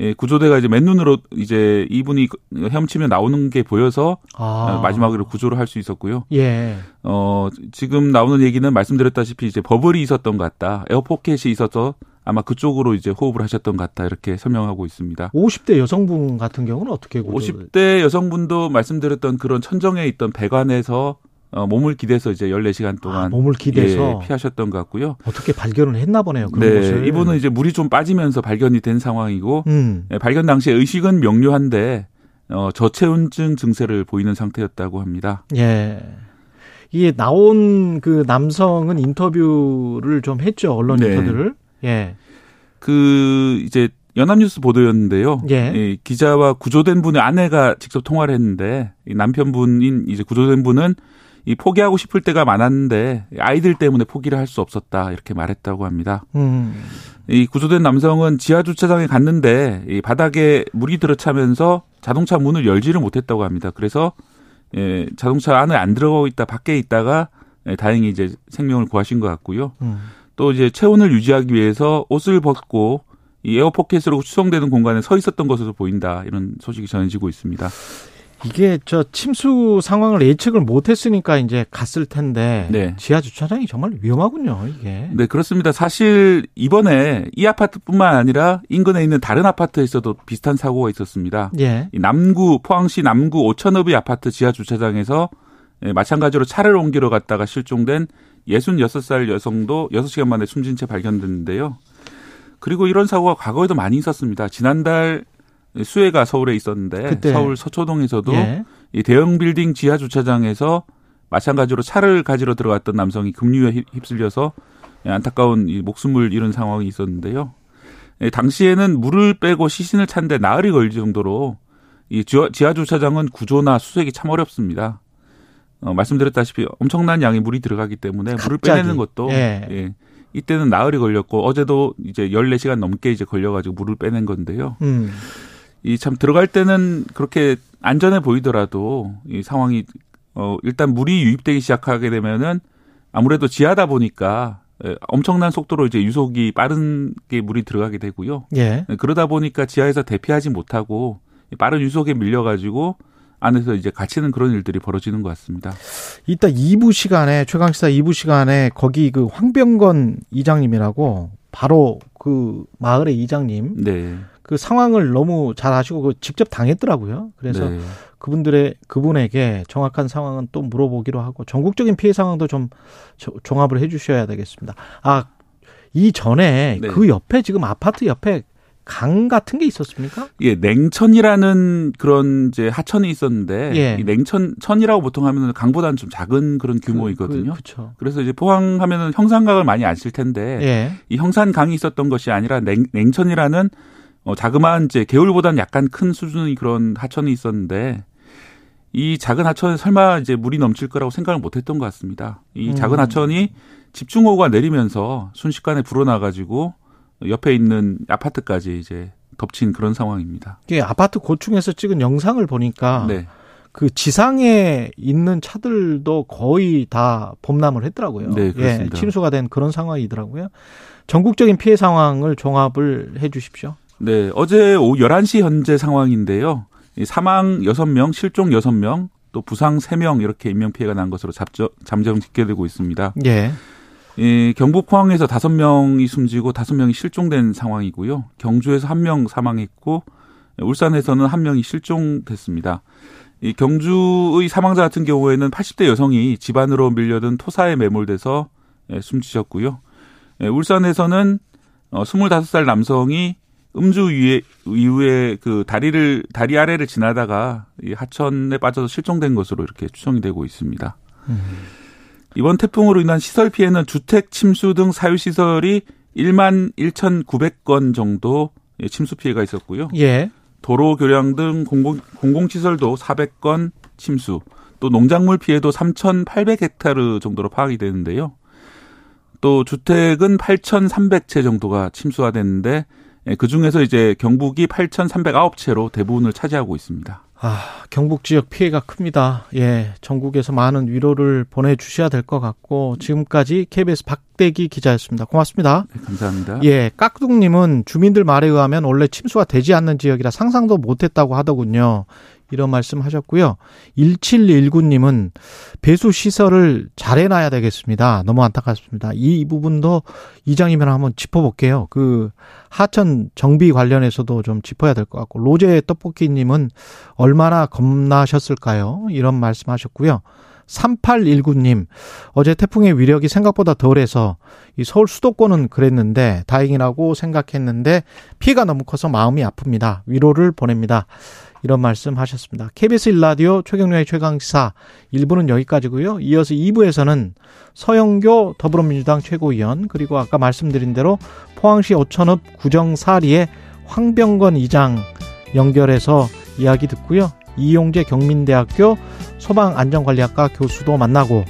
예, 구조대가 이제 맨눈으로 이제 이분이 헤엄치면 나오는 게 보여서 아. 마지막으로 구조를 할 수 있었고요. 예. 어, 지금 나오는 얘기는 말씀드렸다시피 이제 버블이 있었던 것 같다. 에어포켓이 있어서 아마 그쪽으로 이제 호흡을 하셨던 것 같다. 이렇게 설명하고 있습니다. 50대 여성분 같은 경우는 어떻게 구조 50대 여성분도 말씀드렸던 그런 천정에 있던 배관에서 어, 몸을 기대서 이제 14시간 동안 아, 몸을 기대서 예, 피하셨던 것 같고요. 어떻게 발견을 했나 보네요. 그런 네, 것을. 이분은 이제 물이 좀 빠지면서 발견이 된 상황이고 음. 예, 발견 당시에 의식은 명료한데 어, 저체온증 증세를 보이는 상태였다고 합니다. 예. 이게 나온 그 남성은 인터뷰를 좀 했죠. 언론 네. 인터뷰를. 예. 그 이제 연합뉴스 보도였는데요. 예. 이 기자와 구조된 분의 아내가 직접 통화를 했는데 이 남편분인 이제 구조된 분은 이 포기하고 싶을 때가 많았는데 아이들 때문에 포기를 할 수 없었다 이렇게 말했다고 합니다. 음. 이 구조된 남성은 지하 주차장에 갔는데 이 바닥에 물이 들어차면서 자동차 문을 열지를 못했다고 합니다. 그래서 예, 자동차 안에 안 들어가고 있다 밖에 있다가 예, 다행히 이제 생명을 구하신 것 같고요. 음. 또 이제 체온을 유지하기 위해서 옷을 벗고 이 에어포켓으로 추정되는 공간에 서 있었던 것으로 보인다 이런 소식이 전해지고 있습니다. 이게 저 침수 상황을 예측을 못했으니까 이제 갔을 텐데 네. 지하 주차장이 정말 위험하군요 이게. 네 그렇습니다. 사실 이번에 이 아파트뿐만 아니라 인근에 있는 다른 아파트에서도 비슷한 사고가 있었습니다. 예. 남구 포항시 남구 오천읍의 아파트 지하 주차장에서 예, 마찬가지로 차를 옮기러 갔다가 실종된 66살 여성도 6시간 만에 숨진 채 발견됐는데요. 그리고 이런 사고가 과거에도 많이 있었습니다. 지난달 수해가 서울에 있었는데 그때. 서울 서초동에서도 예. 이 대형 빌딩 지하 주차장에서 마찬가지로 차를 가지러 들어갔던 남성이 급류에 휩쓸려서 안타까운 이 목숨을 잃은 상황이 있었는데요. 예, 당시에는 물을 빼고 시신을 찬데 나흘이 걸릴 정도로 이 지하 주차장은 구조나 수색이 참 어렵습니다. 어, 말씀드렸다시피 엄청난 양의 물이 들어가기 때문에 갑자기. 물을 빼내는 것도 예. 예. 이때는 나흘이 걸렸고 어제도 이제 14시간 넘게 이제 걸려 가지고 물을 빼낸 건데요. 음. 이 참 들어갈 때는 그렇게 안전해 보이더라도 이 상황이 어 일단 물이 유입되기 시작하게 되면은 아무래도 지하다 보니까 엄청난 속도로 이제 유속이 빠른 게 물이 들어가게 되고요. 예. 그러다 보니까 지하에서 대피하지 못하고 빠른 유속에 밀려가지고 안에서 이제 갇히는 그런 일들이 벌어지는 것 같습니다. 이따 2부 시간에 최강시사 2부 시간에 거기 그 황병건 이장님이라고 바로 그 마을의 이장님 네. 그 상황을 너무 잘 아시고 그 직접 당했더라고요. 그래서 네. 그분들의 그분에게 정확한 상황은 또 물어보기로 하고 전국적인 피해 상황도 좀 종합을 해 주셔야 되겠습니다. 아, 이 전에 네. 그 옆에 지금 아파트 옆에 강 같은 게 있었습니까? 예, 냉천이라는 그런 이제 하천이 있었는데 예. 이 냉천 천이라고 보통 하면은 강보다는 좀 작은 그런 그, 규모이거든요. 그, 그, 그래서 이제 포항 하면은 형산강을 많이 아실 텐데 예. 이 형산강이 있었던 것이 아니라 냉, 냉천이라는 어, 자그마한 이제 개울보다는 약간 큰 수준의 그런 하천이 있었는데 이 작은 하천에 설마 이제 물이 넘칠 거라고 생각을 못 했던 것 같습니다. 이 음. 작은 하천이 집중호우가 내리면서 순식간에 불어나가지고 옆에 있는 아파트까지 이제 덮친 그런 상황입니다. 이게 아파트 고층에서 찍은 영상을 보니까 네. 그 지상에 있는 차들도 거의 다 범람을 했더라고요. 네, 그렇습니다. 예, 침수가 된 그런 상황이더라고요. 전국적인 피해 상황을 종합을 해 주십시오. 네, 어제 오후 11시 현재 상황인데요. 사망 6명, 실종 6명, 또 부상 3명 이렇게 인명 피해가 난 것으로 잡죠, 잠정 집계되고 있습니다. 예. 이 경북 포항에서 5명이 숨지고 5명이 실종된 상황이고요. 경주에서 1명 사망했고 울산에서는 1명이 실종됐습니다. 이 경주의 사망자 같은 경우에는 80대 여성이 집안으로 밀려든 토사에 매몰돼서 예, 숨지셨고요. 예, 울산에서는 25살 어, 남성이 음주 위에 이후에 그 다리를 다리 아래를 지나다가 이 하천에 빠져서 실종된 것으로 이렇게 추정이 되고 있습니다. 음. 이번 태풍으로 인한 시설 피해는 주택 침수 등 사유 시설이 1만 1,900건 정도 침수 피해가 있었고요. 예. 도로 교량 등 공공 공공시설도 400건 침수, 또 농작물 피해도 3,800헥타르 정도로 파악이 되는데요. 또 주택은 8,300채 정도가 침수가 됐는데 예, 그 중에서 이제 경북이 8,309채로 대부분을 차지하고 있습니다. 아, 경북 지역 피해가 큽니다. 예, 전국에서 많은 위로를 보내주셔야 될 것 같고, 지금까지 KBS 박대기 기자였습니다. 고맙습니다. 네, 감사합니다. 예, 깍둑님은 주민들 말에 의하면 원래 침수가 되지 않는 지역이라 상상도 못했다고 하더군요. 이런 말씀 하셨고요. 1719님은 배수 시설을 잘 해놔야 되겠습니다. 너무 안타깝습니다. 이 부분도 이장이면 한번 짚어볼게요. 그 하천 정비 관련해서도 좀 짚어야 될 것 같고 로제 떡볶이님은 얼마나 겁나셨을까요? 이런 말씀하셨고요. 3819님, 어제 태풍의 위력이 생각보다 덜해서 이 서울 수도권은 그랬는데 다행이라고 생각했는데 피해가 너무 커서 마음이 아픕니다. 위로를 보냅니다. 이런 말씀 하셨습니다. KBS 1라디오 최경련의 최강시사 1부는 여기까지고요. 이어서 2부에서는 서영교 더불어민주당 최고위원 그리고 아까 말씀드린 대로 포항시 오천읍 구정사리의 황병건 이장 연결해서 이야기 듣고요. 이용재 경민대학교 소방안전관리학과 교수도 만나고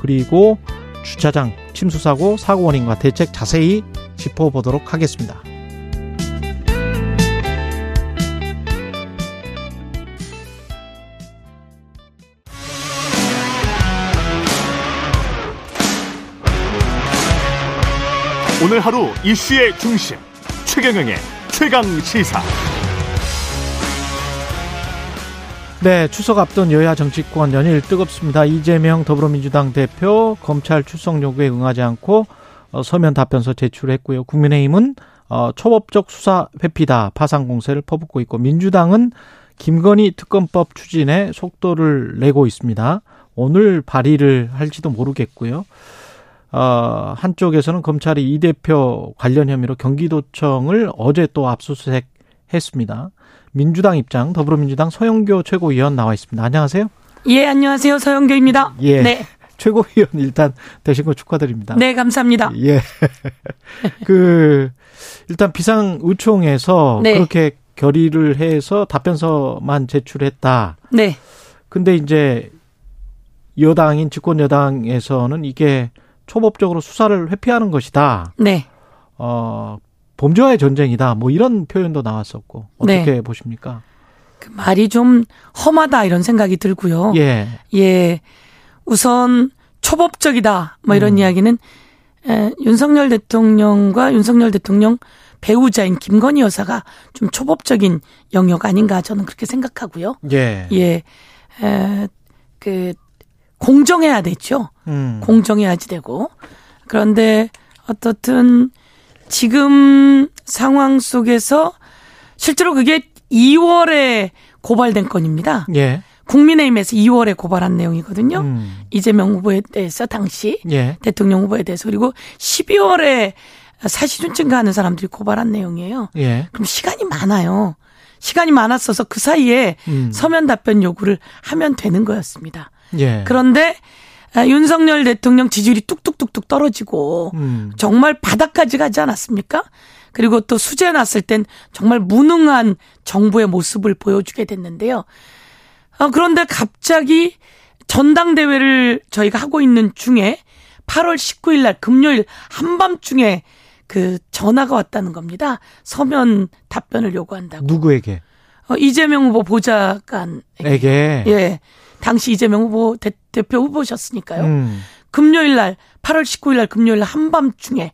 그리고 주차장 침수사고 사고 원인과 대책 자세히 짚어보도록 하겠습니다. 오늘 하루 이슈의 중심 최경영의 최강 시사. 네, 추석 앞둔 여야 정치권 연일 뜨겁습니다. 이재명 더불어민주당 대표 검찰 출석 요구에 응하지 않고 어, 서면 답변서 제출했고요. 국민의힘은 어, 초법적 수사 회피다 파상 공세를 퍼붓고 있고 민주당은 김건희 특검법 추진에 속도를 내고 있습니다. 오늘 발의를 할지도 모르겠고요. 어, 한쪽에서는 검찰이 이 대표 관련 혐의로 경기도청을 어제 또 압수수색 했습니다. 민주당 입장 더불어민주당 서영교 최고위원 나와 있습니다. 안녕하세요. 예, 안녕하세요. 서영교입니다. 예. 네. [LAUGHS] 최고위원 일단 되신 거 축하드립니다. 네, 감사합니다. 예. [LAUGHS] 그 일단 비상의총에서 네. 그렇게 결의를 해서 답변서만 제출했다. 네. 근데 이제 여당인 집권 여당에서는 이게 초법적으로 수사를 회피하는 것이다. 네. 어, 범죄와의 전쟁이다. 뭐 이런 표현도 나왔었고 어떻게 네. 보십니까? 그 말이 좀 험하다 이런 생각이 들고요. 예. 예. 우선 초법적이다. 뭐 이런 음. 이야기는 에, 윤석열 대통령과 윤석열 대통령 배우자인 김건희 여사가 좀 초법적인 영역 아닌가 저는 그렇게 생각하고요. 예. 예. 에, 그 공정해야 되죠. 음. 공정해야지 되고. 그런데 어떻든 지금 상황 속에서 실제로 그게 2월에 고발된 건입니다. 예. 국민의힘에서 2월에 고발한 내용이거든요. 음. 이재명 후보에 대해서 당시 예. 대통령 후보에 대해서 그리고 12월에 사시준 증 가하는 사람들이 고발한 내용이에요. 예. 그럼 시간이 많아요. 시간이 많았어서 그 사이에 음. 서면 답변 요구를 하면 되는 거였습니다. 예. 그런데 아, 윤석열 대통령 지지율이 뚝뚝뚝뚝 떨어지고 음. 정말 바닥까지 가지 않았습니까? 그리고 또 수재 났을 땐 정말 무능한 정부의 모습을 보여주게 됐는데요. 어, 그런데 갑자기 전당대회를 저희가 하고 있는 중에 8월 19일 날 금요일 한밤중에 그 전화가 왔다는 겁니다. 서면 답변을 요구한다고. 누구에게? 어, 이재명 후보 보좌관에게. 예. 당시 이재명 후보 대, 표 후보셨으니까요. 음. 금요일 날 8월 19일 날 금요일 날 한밤중에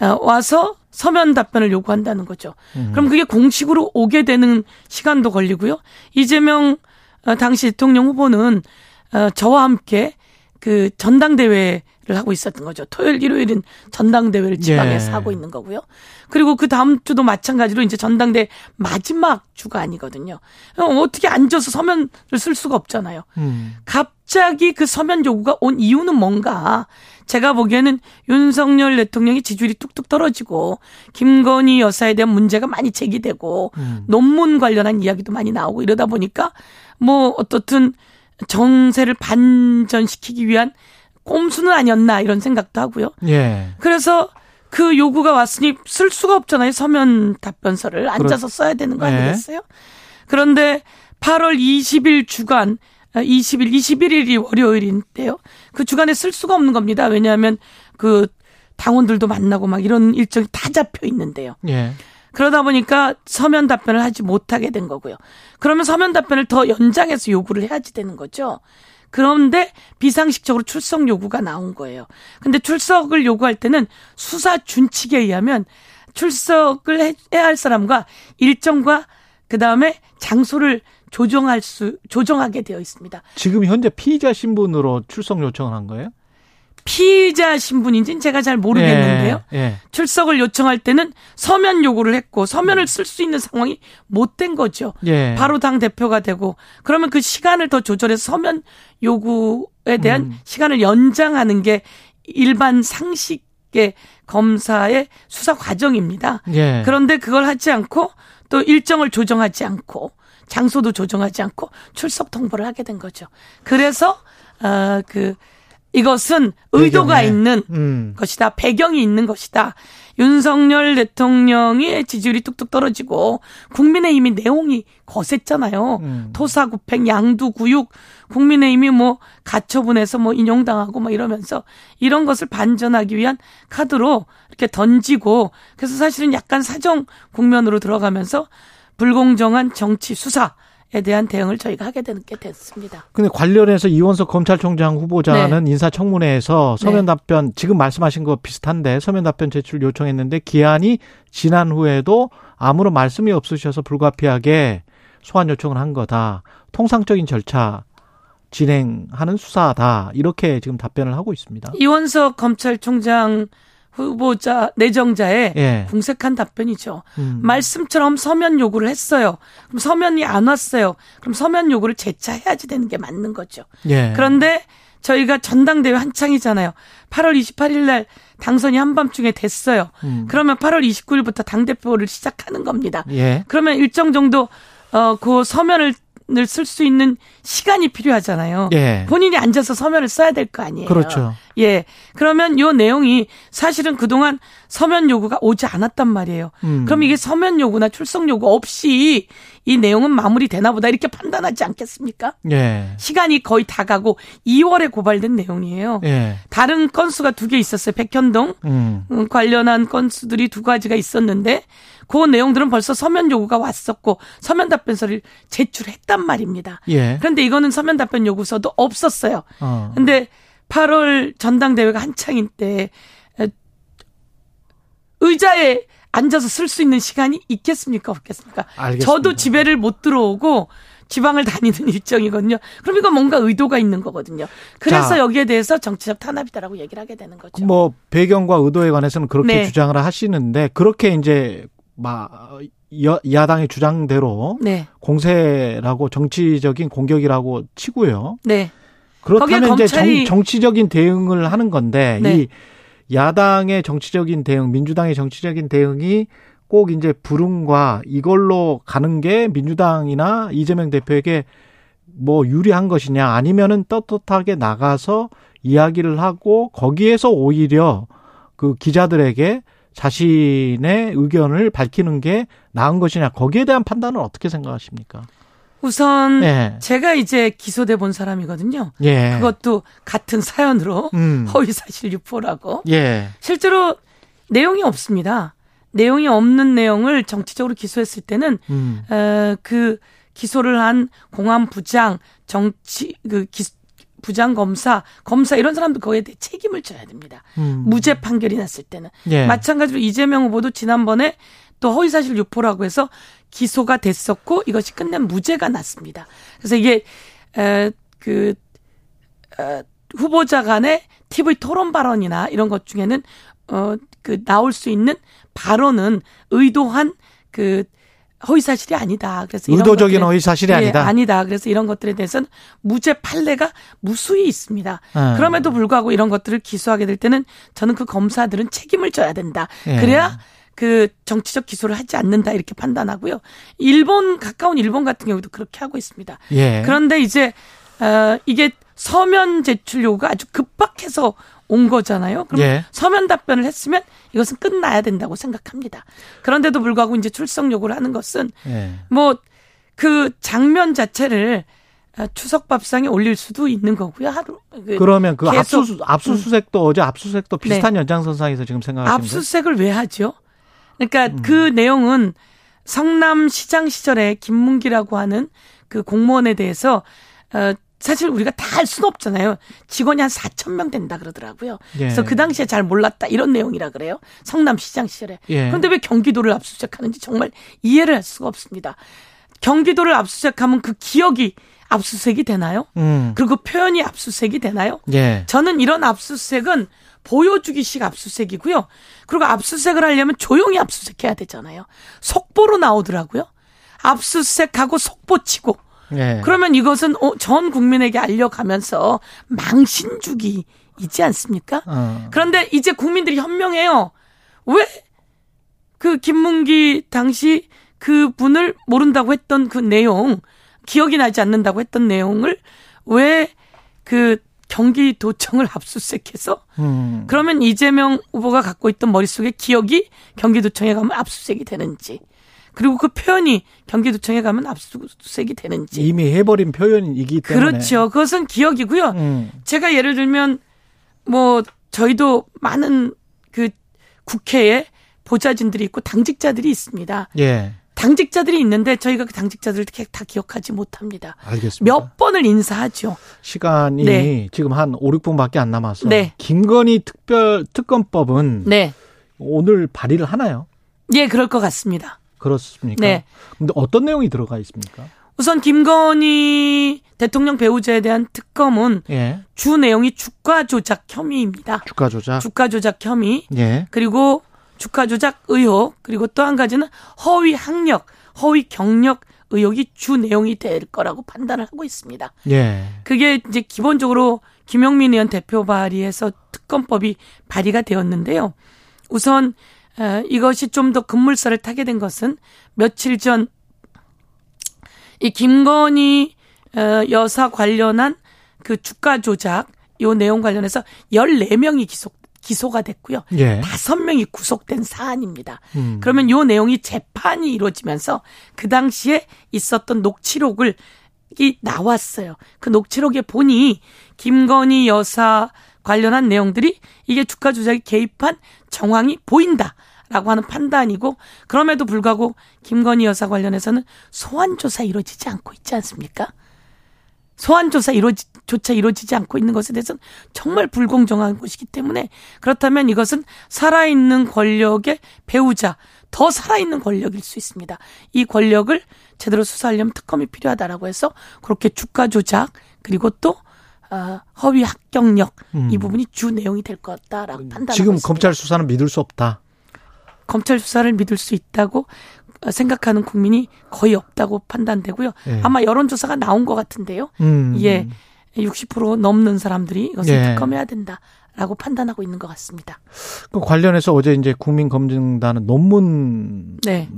어, 와서 서면 답변을 요구한다는 거죠. 음. 그럼 그게 공식으로 오게 되는 시간도 걸리고요. 이재명 어, 당시 대통령 후보는 어, 저와 함께 그 전당대회를 하고 있었던 거죠. 토요일, 일요일은 전당대회를 지방에서 예. 하고 있는 거고요. 그리고 그 다음 주도 마찬가지로 이제 전당대 마지막 주가 아니거든요. 어떻게 앉아서 서면을 쓸 수가 없잖아요. 음. 갑자기 그 서면 요구가 온 이유는 뭔가 제가 보기에는 윤석열 대통령의 지지율이 뚝뚝 떨어지고 김건희 여사에 대한 문제가 많이 제기되고 음. 논문 관련한 이야기도 많이 나오고 이러다 보니까 뭐 어떻든 정세를 반전시키기 위한 꼼수는 아니었나 이런 생각도 하고요. 예. 그래서 그 요구가 왔으니 쓸 수가 없잖아요. 서면 답변서를 앉아서 써야 되는 거 네. 아니겠어요? 네. 그런데 8월 20일 주간 20일, 아, 21일이 월요일인데요. 그 주간에 쓸 수가 없는 겁니다. 왜냐하면 그 당원들도 만나고 막 이런 일정이 다 잡혀 있는데요. 예. 그러다 보니까 서면 답변을 하지 못하게 된 거고요. 그러면 서면 답변을 더 연장해서 요구를 해야지 되는 거죠. 그런데 비상식적으로 출석 요구가 나온 거예요. 근데 출석을 요구할 때는 수사 준칙에 의하면 출석을 해야 할 사람과 일정과 그 다음에 장소를 조정할 수 조정하게 되어 있습니다. 지금 현재 피의자 신분으로 출석 요청을 한 거예요? 피의자 신분인지는 제가 잘 모르겠는데요. 예, 예. 출석을 요청할 때는 서면 요구를 했고 서면을 쓸 수 있는 상황이 못 된 거죠. 예. 바로 당 대표가 되고 그러면 그 시간을 더 조절해서 서면 요구에 대한 음. 시간을 연장하는 게 일반 상식의 검사의 수사 과정입니다. 예. 그런데 그걸 하지 않고 또 일정을 조정하지 않고 장소도 조정하지 않고 출석 통보를 하게 된 거죠. 그래서 어그 이것은 의도가 배경에. 있는 음. 것이다. 배경이 있는 것이다. 윤석열 대통령의 지지율이 뚝뚝 떨어지고 국민의힘이 내용이 거셌잖아요. 음. 토사구팽, 양두구육, 국민의힘이 뭐 가처분해서 뭐 인용당하고 뭐 이러면서 이런 것을 반전하기 위한 카드로 이렇게 던지고 그래서 사실은 약간 사정 국면으로 들어가면서 불공정한 정치 수사 에 대한 대응을 저희가 하게 되는 게 됐습니다. 근데 관련해서 이원석 검찰총장 후보자는 네. 인사청문회에서 서면 네. 답변 지금 말씀하신 거 비슷한데 서면 답변 제출 요청했는데 기한이 지난 후에도 아무런 말씀이 없으셔서 불가피하게 소환 요청을 한 거다. 통상적인 절차 진행하는 수사다. 이렇게 지금 답변을 하고 있습니다. 이원석 검찰총장 후보자 내정자의 예. 궁색한 답변이죠. 음. 말씀처럼 서면 요구를 했어요. 그럼 서면이 안 왔어요. 그럼 서면 요구를 재차해야지 되는 게 맞는 거죠. 예. 그런데 저희가 전당대회 한창이잖아요. 8월 28일 날 당선이 한밤중에 됐어요. 음. 그러면 8월 29일부터 당대표를 시작하는 겁니다. 예. 그러면 일정 정도 어, 그 서면을 쓸수 있는 시간이 필요하잖아요. 예. 본인이 앉아서 서면을 써야 될 거 아니에요. 그렇죠. 예. 그러면 요 내용이 사실은 그동안 서면 요구가 오지 않았단 말이에요. 음. 그럼 이게 서면 요구나 출석 요구 없이 이 내용은 마무리되나 보다 이렇게 판단하지 않겠습니까? 예. 시간이 거의 다 가고 2월에 고발된 내용이에요. 예. 다른 건수가 두 개 있었어요. 백현동 음. 음. 관련한 건수들이 두 가지가 있었는데 그 내용들은 벌써 서면 요구가 왔었고 서면 답변서를 제출했단 말입니다. 예. 그런데 이거는 서면 답변 요구서도 없었어요. 어. 근데 8월 전당대회가 한창인 때 의자에 앉아서 쓸 수 있는 시간이 있겠습니까? 없겠습니까? 알겠습니다. 저도 집에를 못 들어오고 지방을 다니는 [LAUGHS] 일정이거든요. 그럼 이건 뭔가 의도가 있는 거거든요. 그래서 자, 여기에 대해서 정치적 탄압이다라고 얘기를 하게 되는 거죠. 뭐 배경과 의도에 관해서는 그렇게 네. 주장을 하시는데 그렇게 이제 막 여, 야당의 주장대로 네. 공세라고 정치적인 공격이라고 치고요. 네. 그렇다면 이제 정, 정치적인 대응을 하는 건데 네. 이 야당의 정치적인 대응, 민주당의 정치적인 대응이 꼭 이제 불응과 이걸로 가는 게 민주당이나 이재명 대표에게 뭐 유리한 것이냐 아니면은 떳떳하게 나가서 이야기를 하고 거기에서 오히려 그 기자들에게 자신의 의견을 밝히는 게 나은 것이냐 거기에 대한 판단은 어떻게 생각하십니까? 우선 예. 제가 이제 기소돼 본 사람이거든요. 예. 그것도 같은 사연으로 음. [LAUGHS] 허위 사실 유포라고. 예. 실제로 내용이 없습니다. 내용이 없는 내용을 정치적으로 기소했을 때는 음. 어, 그 기소를 한 공안 부장, 정치 그 기, 부장 검사, 검사 이런 사람들 거기에 대해 책임을 져야 됩니다. 음. 무죄 판결이 났을 때는 예. 마찬가지로 이재명 후보도 지난번에 또 허위사실 유포라고 해서 기소가 됐었고 이것이 끝낸 무죄가 났습니다. 그래서 이게 에그 어, 후보자 간의 TV 토론 발언이나 이런 것 중에는 어 그 나올 수 있는 발언은 의도한 그 허위 사실이 아니다. 그래서 의도적인 허위 사실이 예, 아니다. 아니다. 그래서 이런 것들에 대해서는 무죄 판례가 무수히 있습니다. 음. 그럼에도 불구하고 이런 것들을 기소하게 될 때는 저는 그 검사들은 책임을 져야 된다. 예. 그래야 그 정치적 기소를 하지 않는다 이렇게 판단하고요. 일본 가까운 일본 같은 경우도 그렇게 하고 있습니다. 예. 그런데 이제 어 이게 서면 제출 요구가 아주 급박해서 온 거잖아요. 그럼 예. 서면 답변을 했으면 이것은 끝나야 된다고 생각합니다. 그런데도 불구하고 이제 출석 요구를 하는 것은 예. 뭐그 장면 자체를 어, 추석 밥상에 올릴 수도 있는 거고요. 하루 그 그러면 그 압수 압수수색도 음. 어제 압수수색도 비슷한 네. 연장선상에서 지금 생각하시는 압수수색을 왜 하죠? 그러니까 음. 그 내용은 성남시장 시절에 김문기라고 하는 그 공무원에 대해서 어 사실 우리가 다할 수는 없잖아요. 직원이 한 4천 명 된다 그러더라고요. 예. 그래서 그 당시에 잘 몰랐다 이런 내용이라 그래요. 성남시장 시절에. 예. 그런데 왜 경기도를 압수수색하는지 정말 이해를 할 수가 없습니다. 경기도를 압수수색하면 그 기억이 압수수색이 되나요? 음. 그리고 표현이 압수수색이 되나요? 예. 저는 이런 압수수색은 보여주기식 압수수색이고요. 그리고 압수수색을 하려면 조용히 압수수색해야 되잖아요. 속보로 나오더라고요. 압수수색하고 속보치고. 예. 그러면 이것은 어, 전 국민에게 알려가면서 망신 주기 있지 않습니까? 어. 그런데 이제 국민들이 현명해요. 왜 그 김문기 당시 그 분을 모른다고 했던 그 내용, 기억이 나지 않는다고 했던 내용을 왜 그 경기도청을 압수수색해서 음. 그러면 이재명 후보가 갖고 있던 머릿속에 기억이 경기도청에 가면 압수수색이 되는지 그리고 그 표현이 경기도청에 가면 압수수색이 되는지 이미 해버린 표현이기 때문에 그렇죠. 그것은 기억이고요. 음. 제가 예를 들면 뭐 저희도 많은 그 국회에 보좌진들이 있고 당직자들이 있습니다. 예. 당직자들이 있는데 저희가 그 당직자들을 다 기억하지 못합니다. 알겠습니다. 몇 번을 인사하죠. 시간이 네. 지금 한 5, 6분밖에 안 남아서 네. 김건희 특별 특검법은 네. 오늘 발의를 하나요? 예, 그럴 것 같습니다. 그렇습니까? 네. 근데 어떤 내용이 들어가 있습니까? 우선 김건희 대통령 배우자에 대한 특검은 예. 주 내용이 주가 조작 혐의입니다. 주가 조작. 주가 조작 혐의. 예. 그리고 주가 조작 의혹 그리고 또 한 가지는 허위 학력, 허위 경력 의혹이 주 내용이 될 거라고 판단을 하고 있습니다. 예. 그게 이제 기본적으로 김용민 의원 대표 발의해서 특검법이 발의가 되었는데요. 우선 이것이 좀 더 급물살을 타게 된 것은 며칠 전 이 김건희 여사 관련한 그 주가 조작 요 내용 관련해서 14명이 기소 기소가 됐고요. 예. 다섯 명이 구속된 사안입니다. 음. 그러면 요 내용이 재판이 이루어지면서 그 당시에 있었던 녹취록을 이 나왔어요. 그 녹취록에 보니 김건희 여사 관련한 내용들이 이게 주가 조작에 개입한 정황이 보인다. 라고 하는 판단이고 그럼에도 불구하고 김건희 여사 관련해서는 소환 조사 이루어지지 않고 있지 않습니까? 소환 조사 이루어지 조차 이루어지지 않고 있는 것에 대해서는 정말 불공정한 것이기 때문에 그렇다면 이것은 살아있는 권력의 배우자, 더 살아있는 권력일 수 있습니다. 이 권력을 제대로 수사하려면 특검이 필요하다라고 해서 그렇게 주가 조작 그리고 또 어, 허위 합격력 음. 이 부분이 주 내용이 될 것 같다라고 판단하고 지금 있습니다. 검찰 수사는 믿을 수 없다. 검찰 수사를 믿을 수 있다고 생각하는 국민이 거의 없다고 판단되고요. 예. 아마 여론조사가 나온 것 같은데요. 음. 예. 60% 넘는 사람들이 이것을 예. 특검해야 된다라고 판단하고 있는 것 같습니다. 그 관련해서 어제 이제 국민검증단은 논문도 네.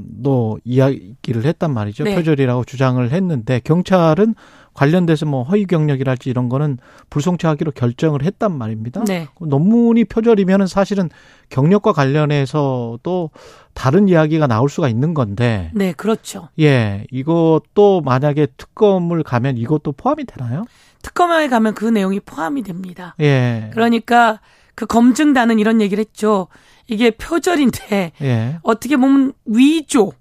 이야기를 했단 말이죠. 네. 표절이라고 주장을 했는데 경찰은 관련돼서 뭐 허위 경력이랄지 이런 거는 불송치하기로 결정을 했단 말입니다. 네. 논문이 표절이면은 사실은 경력과 관련해서도 다른 이야기가 나올 수가 있는 건데. 네, 그렇죠. 예, 이것도 만약에 특검을 가면 이것도 포함이 되나요? 특검에 가면 그 내용이 포함이 됩니다. 예. 그러니까 그 검증단은 이런 얘기를 했죠. 이게 표절인데 예. 어떻게 보면 위조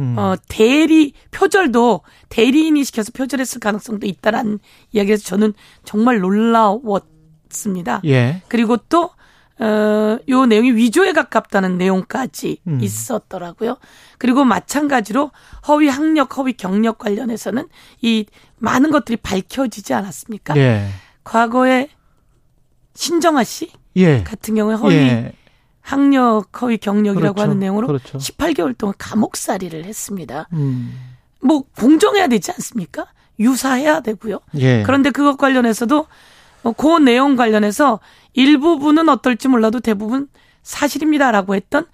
음. 어, 대리, 표절도 대리인이 시켜서 표절했을 가능성도 있다라는 이야기에서 저는 정말 놀라웠습니다. 예. 그리고 또, 어, 요 내용이 위조에 가깝다는 내용까지 음. 있었더라고요. 그리고 마찬가지로 허위 학력, 허위 경력 관련해서는 이 많은 것들이 밝혀지지 않았습니까? 예. 과거에 신정아 씨 예. 같은 경우에 허위 예. 학력 허위 경력이라고 그렇죠. 하는 내용으로 그렇죠. 18개월 동안 감옥살이를 했습니다. 음. 뭐 공정해야 되지 않습니까? 유사해야 되고요. 예. 그런데 그것 관련해서도 어, 그 내용 관련해서 일부분은 어떨지 몰라도 대부분 사실입니다라고 했던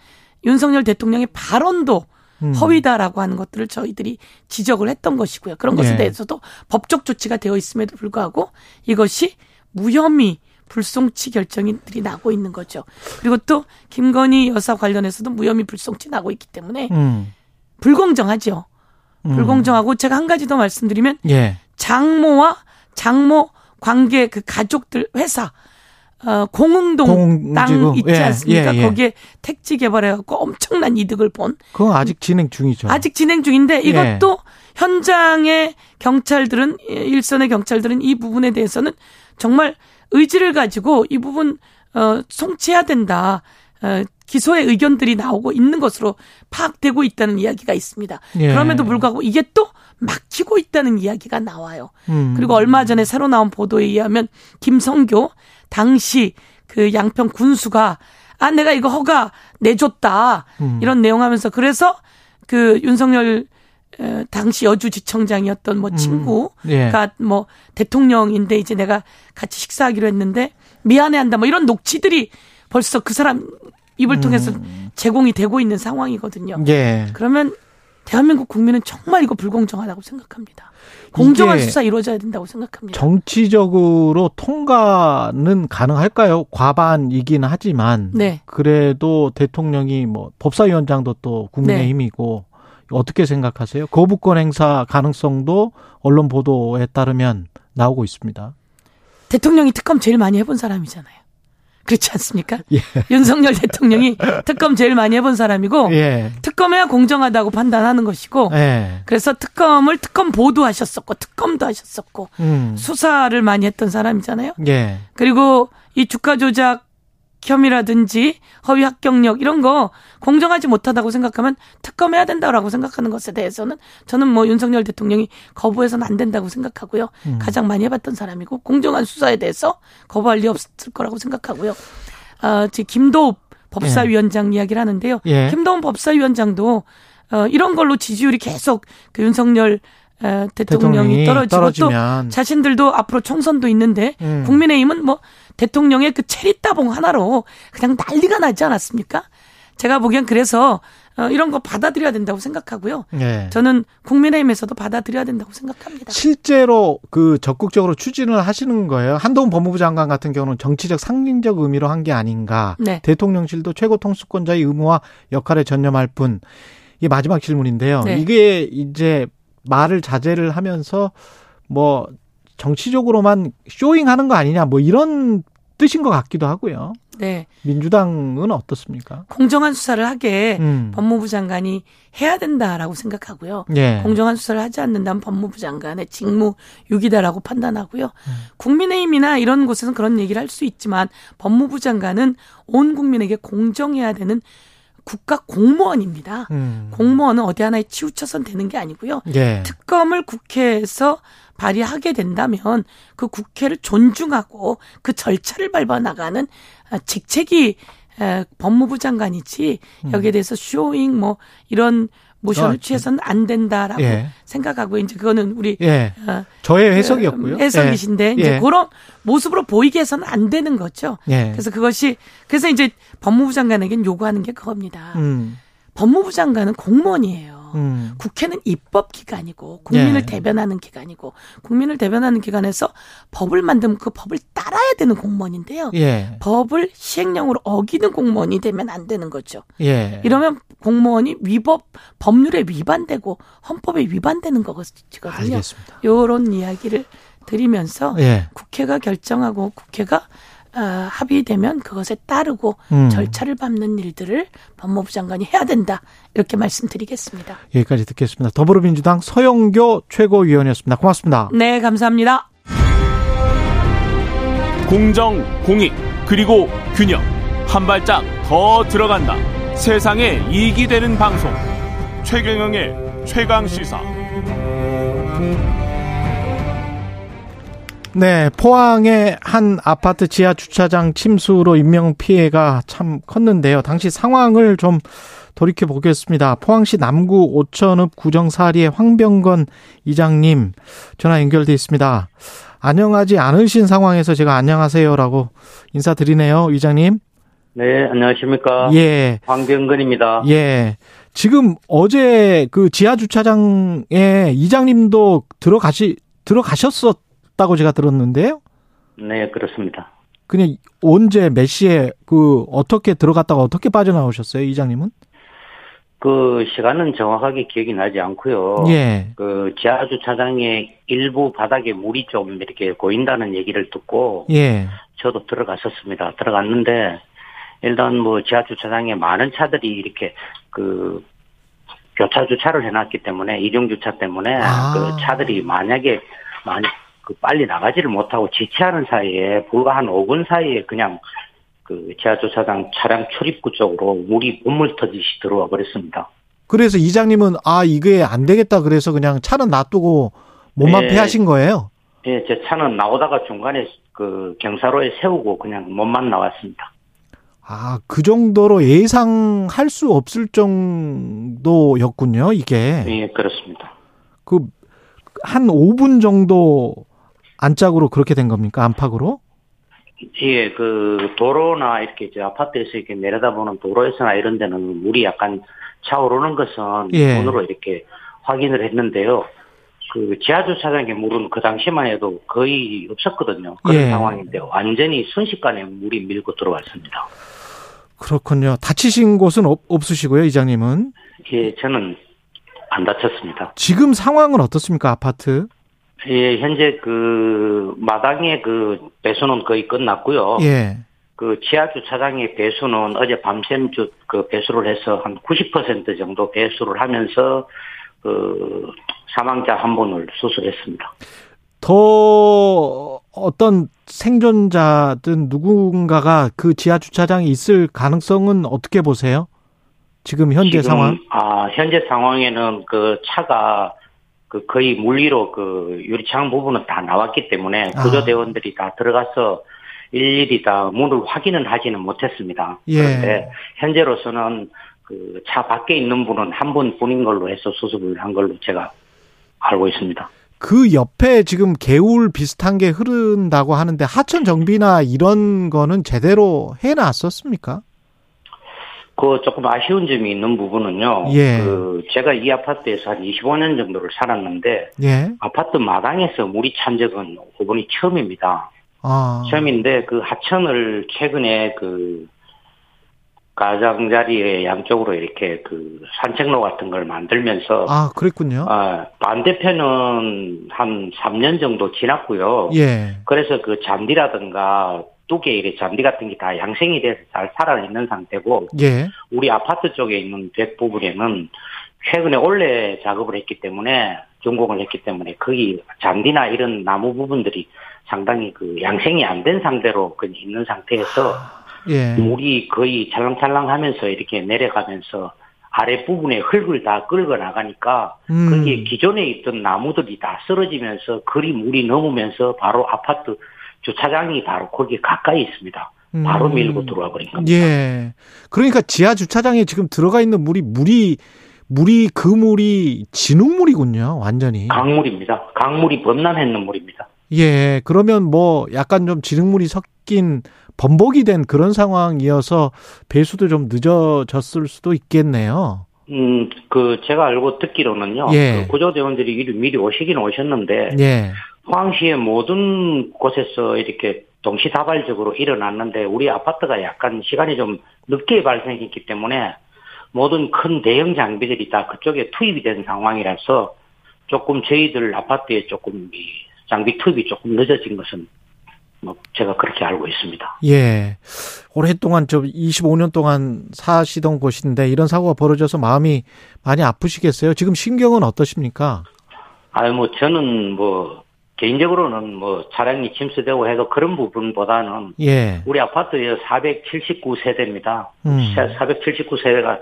윤석열 대통령의 발언도 음. 허위다라고 하는 것들을 저희들이 지적을 했던 것이고요. 그런 것에 예. 대해서도 법적 조치가 되어 있음에도 불구하고 이것이 무혐의 불송치 결정들이 나고 있는 거죠. 그리고 또 김건희 여사 관련해서도 무혐의 불송치 나고 있기 때문에 음. 불공정하죠. 음. 불공정하고 제가 한 가지 더 말씀드리면 예. 장모와 장모 관계 그 가족들 회사 어, 공흥동 공지구. 땅 있지 예, 않습니까? 예, 예. 거기에 택지 개발해갖고 엄청난 이득을 본. 그건 아직 진행 중이죠. 아직 진행 중인데 예. 이것도 현장의 경찰들은 일선의 경찰들은 이 부분에 대해서는 정말 의지를 가지고 이 부분 어 송치해야 된다. 어, 기소의 의견들이 나오고 있는 것으로 파악되고 있다는 이야기가 있습니다. 예. 그럼에도 불구하고 이게 또 막히고 있다는 이야기가 나와요. 음. 그리고 얼마 전에 새로 나온 보도에 의하면 김성교 당시 그 양평 군수가 아 내가 이거 허가 내줬다 음. 이런 내용하면서 그래서 그 윤석열 당시 여주지청장이었던 뭐 음. 친구가 음. 예. 뭐 대통령인데 이제 내가 같이 식사하기로 했는데 미안해한다 뭐 이런 녹취들이 벌써 그 사람 입을 통해서 음. 제공이 되고 있는 상황이거든요. 예. 그러면 대한민국 국민은 정말 이거 불공정하다고 생각합니다. 공정한 수사 이루어져야 된다고 생각합니다. 정치적으로 통과는 가능할까요? 과반이긴 하지만 네. 그래도 대통령이 뭐 법사위원장도 또 국민의힘이고 네. 어떻게 생각하세요? 거부권 행사 가능성도 언론 보도에 따르면 나오고 있습니다. 대통령이 특검 제일 많이 해본 사람이잖아요. 그렇지 않습니까? 예. 윤석열 대통령이 특검 제일 많이 해본 사람이고 예. 특검해야 공정하다고 판단하는 것이고 예. 그래서 특검을 특검 보도하셨었고 특검도 하셨었고 음. 수사를 많이 했던 사람이잖아요. 예. 그리고 이 주가 조작 혐의라든지 허위 합격력 이런 거 공정하지 못하다고 생각하면 특검해야 된다라고 생각하는 것에 대해서는 저는 뭐 윤석열 대통령이 거부해서는 안 된다고 생각하고요. 음. 가장 많이 해봤던 사람이고 공정한 수사에 대해서 거부할 리 없을 거라고 생각하고요. 어, 지금 김도읍 법사위원장 예. 이야기를 하는데요. 예. 김도읍 법사위원장도 어, 이런 걸로 지지율이 계속 그 윤석열 에, 대통령이, 대통령이 떨어지고 떨어지면. 또 자신들도 앞으로 총선도 있는데 음. 국민의힘은 뭐 대통령의 그 체리 따봉 하나로 그냥 난리가 나지 않았습니까? 제가 보기엔 그래서 어, 이런 거 받아들여야 된다고 생각하고요. 네. 저는 국민의힘에서도 받아들여야 된다고 생각합니다. 실제로 그 적극적으로 추진을 하시는 거예요. 한동훈 법무부 장관 같은 경우는 정치적 상징적 의미로 한 게 아닌가. 네. 대통령실도 최고 통수권자의 의무와 역할에 전념할 뿐. 이게 마지막 질문인데요. 네. 이게 이제 말을 자제를 하면서 뭐 정치적으로만 쇼잉하는 거 아니냐 뭐 이런 뜻인 것 같기도 하고요. 네. 민주당은 어떻습니까? 공정한 수사를 하게 음. 법무부 장관이 해야 된다라고 생각하고요. 네. 공정한 수사를 하지 않는다면 법무부 장관의 직무 유기다라고 판단하고요. 음. 국민의힘이나 이런 곳에서는 그런 얘기를 할 수 있지만 법무부 장관은 온 국민에게 공정해야 되는 국가 공무원입니다. 음. 공무원은 어디 하나에 치우쳐선 되는 게 아니고요. 예. 특검을 국회에서 발의하게 된다면 그 국회를 존중하고 그 절차를 밟아 나가는 아, 직책이 법무부 장관이지 음. 여기에 대해서 showing 뭐 이런 모션을 아, 취해서는 안 된다라고 예. 생각하고 이제 그거는 우리 예. 어, 저의 해석이었고요. 해석이신데 예. 이제 예. 그런 모습으로 보이게 해서는 안 되는 거죠. 예. 그래서 그것이 그래서 이제 법무부 장관에겐 요구하는 게 그겁니다. 음. 법무부 장관은 공무원이에요. 음. 국회는 입법 기관이고 국민을 예. 대변하는 기관이고 국민을 대변하는 기관에서 법을 만들면 그 법을 따라야 되는 공무원인데요. 예. 법을 시행령으로 어기는 공무원이 되면 안 되는 거죠. 예. 이러면 공무원이 위법 법률에 위반되고 헌법에 위반되는 거거든요. 알겠습니다. 요런 이야기를 드리면서 예. 국회가 결정하고 국회가 어, 합의되면 그것에 따르고 음. 절차를 밟는 일들을 법무부 장관이 해야 된다 이렇게 말씀드리겠습니다. 여기까지 듣겠습니다. 더불어민주당 서영교 최고위원이었습니다. 고맙습니다. 네, 감사합니다. 공정, 공익, 그리고 균형 한 발짝 더 들어간다. 세상에 이익이 되는 방송 최경영의 최강 시사. 네, 포항의 한 아파트 지하 주차장 침수로 인명 피해가 참 컸는데요. 당시 상황을 좀 돌이켜 보겠습니다. 포항시 남구 오천읍 구정 사리의 황병건 이장님 전화 연결돼 있습니다. 안녕하지 않으신 상황에서 제가 안녕하세요라고 인사드리네요, 이장님. 네, 안녕하십니까. 예. 황병건입니다. 예. 지금 어제 그 지하 주차장에 이장님도 들어가시 들어가셨었 없다고 제가 들었는데요. 네, 그렇습니다. 그냥 언제 몇 시에 그 어떻게 들어갔다가 어떻게 빠져나오셨어요, 이장님은? 그 시간은 정확하게 기억이 나지 않고요. 예. 그 지하 주차장의 일부 바닥에 물이 좀 이렇게 고인다는 얘기를 듣고 예. 저도 들어갔었습니다. 들어갔는데 일단 뭐 지하 주차장에 많은 차들이 이렇게 그 교차 주차를 해놨기 때문에 이중 주차 때문에 아. 그 차들이 만약에 많이 그 빨리 나가지를 못하고 지체하는 사이에 불과 한 5분 사이에 그냥 그 지하주차장 차량 출입구 쪽으로 물이 본물 터지시 들어와 버렸습니다. 그래서 이장님은 아 이게 안 되겠다 그래서 그냥 차는 놔두고 몸만 네. 피하신 거예요? 예, 제 차는 나오다가 중간에 그 경사로에 세우고 그냥 몸만 나왔습니다. 아, 그 정도로 예상할 수 없을 정도였군요, 이게. 예, 그렇습니다. 그, 한 5분 정도 안짝으로 그렇게 된 겁니까? 안팎으로? 예, 그 도로나 이렇게 저 아파트에서 이렇게 내려다보는 도로에서나 이런 데는 물이 약간 차오르는 것은 예. 눈으로 이렇게 확인을 했는데요. 그 지하 주차장의 물은 그 당시만 해도 거의 없었거든요. 그런 예. 상황인데 완전히 순식간에 물이 밀고 들어왔습니다. 그렇군요. 다치신 곳은 없, 없으시고요, 이장님은? 예, 저는 안 다쳤습니다. 지금 상황은 어떻습니까, 아파트? 예, 현재 그 마당의 그 배수는 거의 끝났고요. 예. 그 지하 주차장의 배수는 어제 밤샘 주, 그 배수를 해서 한 90% 정도 배수를 하면서 그 사망자 한 분을 수술했습니다. 더 어떤 생존자든 누군가가 그 지하 주차장에 있을 가능성은 어떻게 보세요? 지금 현재 지금, 상황? 아, 현재 상황에는 그 차가 그 거의 물리로 그 유리창 부분은 다 나왔기 때문에 아. 구조대원들이 다 들어가서 일일이 다 문을 확인은 하지는 못했습니다. 예. 그런데 현재로서는 그 차 밖에 있는 분은 한 분뿐인 걸로 해서 수습을 한 걸로 제가 알고 있습니다. 그 옆에 지금 개울 비슷한 게 흐른다고 하는데 하천 정비나 이런 거는 제대로 해놨었습니까? 그 조금 아쉬운 점이 있는 부분은요. 예. 그 제가 이 아파트에서 한 25년 정도를 살았는데 예. 아파트 마당에서 물이 찬 적은 이번이 처음입니다. 아. 처음인데 그 하천을 최근에 그 가장자리에 양쪽으로 이렇게 그 산책로 같은 걸 만들면서 아 그랬군요. 아 반대편은 한 3년 정도 지났고요. 예. 그래서 그 잔디라든가 두개 이래 잔디 같은 게 다 양생이 돼서 잘 살아 있는 상태고 예. 우리 아파트 쪽에 있는 백 부분에는 최근에 원래 작업을 했기 때문에 준공을 했기 때문에 거기 잔디나 이런 나무 부분들이 상당히 그 양생이 안 된 상태로 그 있는 상태에서 예. 물이 거의 찰랑찰랑하면서 이렇게 내려가면서 아래 부분에 흙을 다 끌고 나가니까 음. 거기에 기존에 있던 나무들이 다 쓰러지면서 거리 물이 넘으면서 바로 아파트 주차장이 바로 거기 가까이 있습니다. 바로 음. 밀고 들어와 버린 겁니다. 예. 그러니까 지하 주차장에 지금 들어가 있는 물이 물이 물이 그 물이 진흙물이군요. 완전히. 강물입니다. 강물이 범람했는 물입니다. 예. 그러면 뭐 약간 좀 진흙물이 섞인 범벅이 된 그런 상황이어서 배수도 좀 늦어졌을 수도 있겠네요. 음, 그 제가 알고 듣기로는요. 예. 그 구조대원들이 미리 오시긴 오셨는데 예. 포항시의 모든 곳에서 이렇게 동시다발적으로 일어났는데 우리 아파트가 약간 시간이 좀 늦게 발생했기 때문에 모든 큰 대형 장비들이 다 그쪽에 투입이 된 상황이라서 조금 저희들 아파트에 조금 장비 투입이 조금 늦어진 것은 뭐 제가 그렇게 알고 있습니다. 예. 오랫동안 저 25년 동안 사시던 곳인데 이런 사고가 벌어져서 마음이 많이 아프시겠어요? 지금 신경은 어떠십니까? 아유 뭐 저는 뭐 개인적으로는 뭐 차량이 침수되고 해도 그런 부분보다는 예. 우리 아파트에 479세대입니다. 음. 479세대가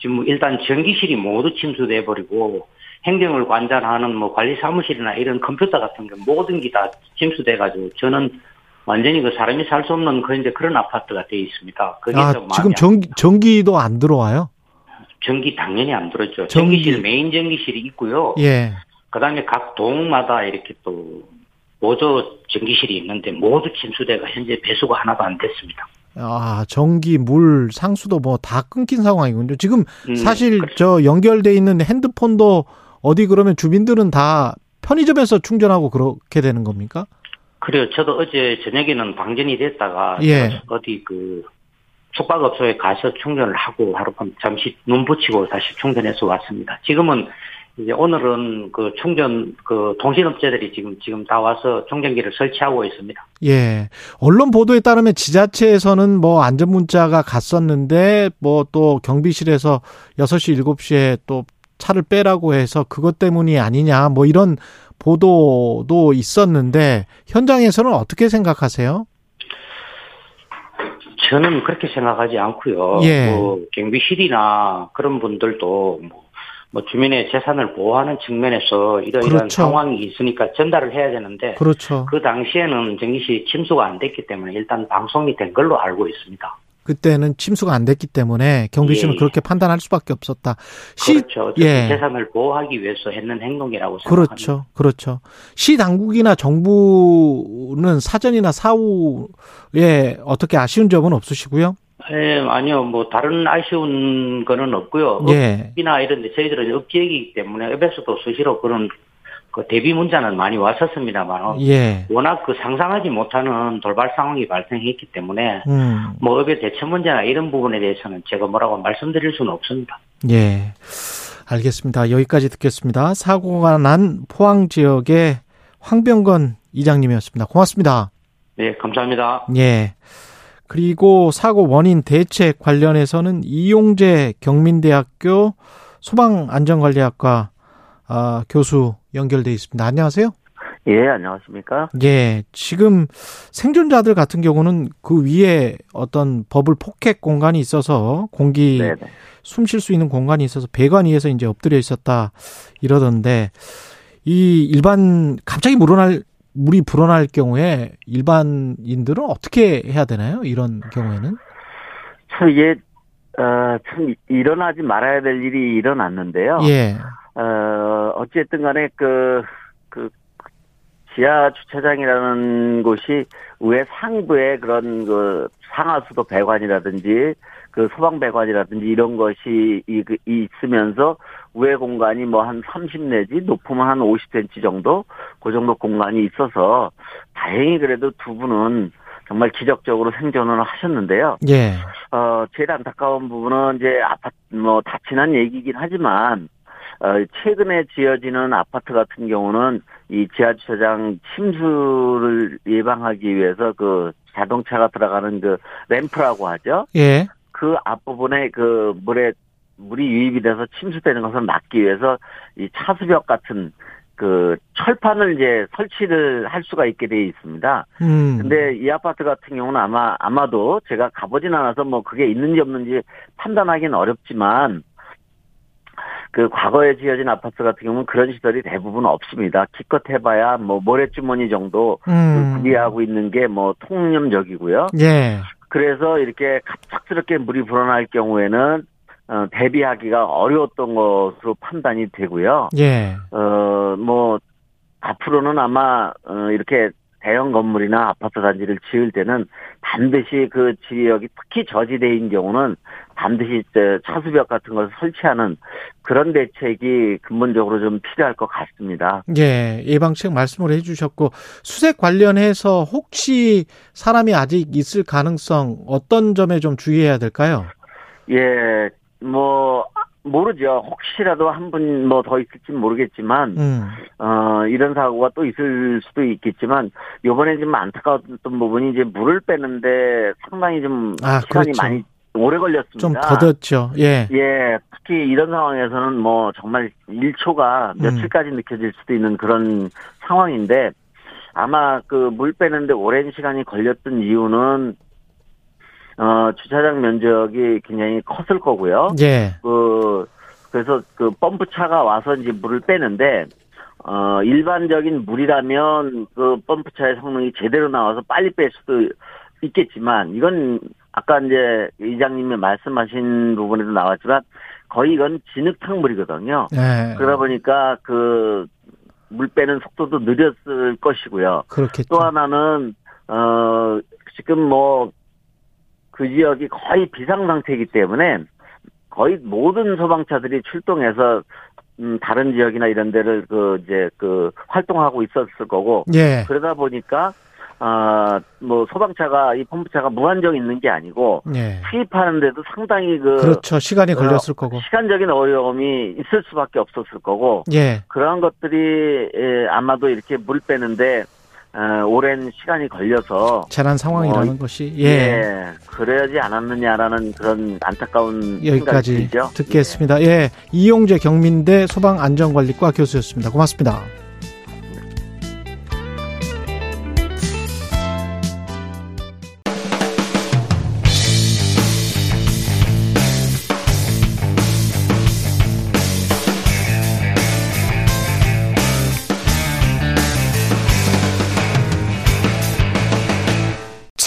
지금 일단 전기실이 모두 침수돼 버리고 행정을 관장하는 뭐 관리 사무실이나 이런 컴퓨터 같은 게 모든 게 다 침수돼 가지고 저는 완전히 그 사람이 살 수 없는 그 이제 그런 아파트가 돼 있습니다. 그게 아, 지금 전기 전기도 안 들어와요? 전기 당연히 안 들었죠. 전기. 실 메인 전기실이 있고요. 예. 그 다음에 각 동마다 이렇게 또 보조 전기실이 있는데 모두 침수대가 현재 배수가 하나도 안 됐습니다. 아, 전기, 물, 상수도 뭐 다 끊긴 상황이군요. 지금 음, 사실 그렇죠. 저 연결돼 있는 핸드폰도 어디 그러면 주민들은 다 편의점에서 충전하고 그렇게 되는 겁니까? 그래요. 저도 어제 저녁에는 방전이 됐다가 예. 어디 그 숙박업소에 가서 충전을 하고 하룻밤 잠시 눈 붙이고 다시 충전해서 왔습니다. 지금은 이제 오늘은 그 충전 그 통신업체들이 지금 지금 다 와서 충전기를 설치하고 있습니다. 예. 언론 보도에 따르면 지자체에서는 뭐 안전 문자가 갔었는데 뭐 또 경비실에서 6시 7시에 또 차를 빼라고 해서 그것 때문이 아니냐 뭐 이런 보도도 있었는데 현장에서는 어떻게 생각하세요? 저는 그렇게 생각하지 않고요. 예. 뭐 경비실이나 그런 분들도 뭐 뭐 주민의 재산을 보호하는 측면에서 이러이러한 그렇죠. 상황이 있으니까 전달을 해야 되는데 그렇죠. 그 당시에는 정기시 침수가 안 됐기 때문에 일단 방송이 된 걸로 알고 있습니다. 그때는 침수가 안 됐기 때문에 경비실은 예. 그렇게 판단할 수밖에 없었다. 시, 그렇죠. 예. 재산을 보호하기 위해서 했는 행동이라고 생각합니다. 그렇죠. 그렇죠. 시 당국이나 정부는 사전이나 사후에 어떻게 아쉬운 점은 없으시고요? 예, 아니요. 뭐 다른 아쉬운 거는 없고요. 예. 업이나 이런 데 저희들은 업지역이기 때문에 업에서도 수시로 그런 그 대비 문자는 많이 왔었습니다만 예. 워낙 그 상상하지 못하는 돌발 상황이 발생했기 때문에 음. 뭐 업의 대처 문제나 이런 부분에 대해서는 제가 뭐라고 말씀드릴 수는 없습니다. 예. 알겠습니다. 여기까지 듣겠습니다. 사고가 난 포항 지역의 황병건 이장님이었습니다. 고맙습니다. 네, 감사합니다. 예. 그리고 사고 원인 대책 관련해서는 이용재 경민대학교 소방안전관리학과 아, 교수 연결돼 있습니다. 안녕하세요. 예, 안녕하십니까? 예, 지금 생존자들 같은 경우는 그 위에 어떤 버블 포켓 공간이 있어서 공기 숨 쉴 수 있는 공간이 있어서 배관 위에서 이제 엎드려 있었다 이러던데 이 일반 갑자기 물어날 물이 불어날 경우에 일반인들은 어떻게 해야 되나요? 이런 경우에는? 참 이게 어, 참 일어나지 말아야 될 일이 일어났는데요. 예. 어, 어쨌든 간에 그, 그, 지하 주차장이라는 곳이 왜 상부에 그런 그 상하수도 배관이라든지 그 소방 배관이라든지 이런 것이 그, 있으면서 우회 공간이 뭐 한 30 내지 높으면 한 50cm 정도 그 정도 공간이 있어서 다행히 그래도 두 분은 정말 기적적으로 생존을 하셨는데요. 예. 어, 제일 안타까운 부분은 이제 아파트 뭐 다친한 얘기긴 하지만 어, 최근에 지어지는 아파트 같은 경우는 이 지하 주차장 침수를 예방하기 위해서 그 자동차가 들어가는 그 램프라고 하죠. 예. 그 앞부분에 그 물에 물이 유입이 돼서 침수되는 것을 막기 위해서 이 차수벽 같은 그 철판을 이제 설치를 할 수가 있게 되어 있습니다. 음. 근데 이 아파트 같은 경우는 아마 아마도 제가 가보진 않아서 뭐 그게 있는지 없는지 판단하기는 어렵지만 그 과거에 지어진 아파트 같은 경우는 그런 시설이 대부분 없습니다. 기껏 해봐야 뭐 모래주머니 정도 음. 그 구비하고 있는 게 뭐 통념적이고요. 예. 그래서 이렇게 갑작스럽게 물이 불어날 경우에는 어, 대비하기가 어려웠던 것으로 판단이 되고요. 예. 어, 뭐, 앞으로는 아마, 어, 이렇게 대형 건물이나 아파트 단지를 지을 때는 반드시 그 지역이 특히 저지대인 경우는 반드시 차수벽 같은 것을 설치하는 그런 대책이 근본적으로 좀 필요할 것 같습니다. 예, 예방책 말씀을 해주셨고 수색 관련해서 혹시 사람이 아직 있을 가능성 어떤 점에 좀 주의해야 될까요? 예, 뭐 모르죠. 혹시라도 한 분 뭐 더 있을지는 모르겠지만, 음. 어, 이런 사고가 또 있을 수도 있겠지만, 요번에 좀 안타까웠던 부분이 이제 물을 빼는데 상당히 좀 아, 시간이 그렇죠. 많이 오래 걸렸습니다. 좀 더뎠죠. 예. 예. 특히 이런 상황에서는 뭐 정말 1초가 며칠까지 음. 느껴질 수도 있는 그런 상황인데, 아마 그 물 빼는데 오랜 시간이 걸렸던 이유는 어, 주차장 면적이 굉장히 컸을 거고요. 예. 그, 그래서 그 펌프 차가 와서 이제 물을 빼는데, 어, 일반적인 물이라면 그 펌프차의 성능이 제대로 나와서 빨리 뺄 수도 있겠지만, 이건 아까 이제 이장님이 말씀하신 부분에도 나왔지만, 거의 이건 진흙탕 물이거든요. 네. 그러다 보니까 그, 물 빼는 속도도 느렸을 것이고요. 그렇겠죠. 또 하나는, 어, 지금 뭐 그 지역이 거의 비상 상태이기 때문에 거의 모든 소방차들이 출동해서 음, 다른 지역이나 이런 데를 그 이제 그 활동하고 있었을 거고 예. 그러다 보니까 아뭐 소방차가 이 펌프차가 무한정 있는 게 아니고 예. 투입하는데도 상당히 그 그렇죠 시간이 걸렸을 어, 거고 시간적인 어려움이 있을 수밖에 없었을 거고 예. 그러한 것들이 예, 아마도 이렇게 물 빼는데 어, 오랜 시간이 걸려서 재난 상황이라는 어, 것이 예. 예. 그래야지 않았느냐라는 그런 안타까운 여기까지 듣겠습니다. 예. 예. 이용재 경민대 소방안전관리과 교수였습니다. 고맙습니다.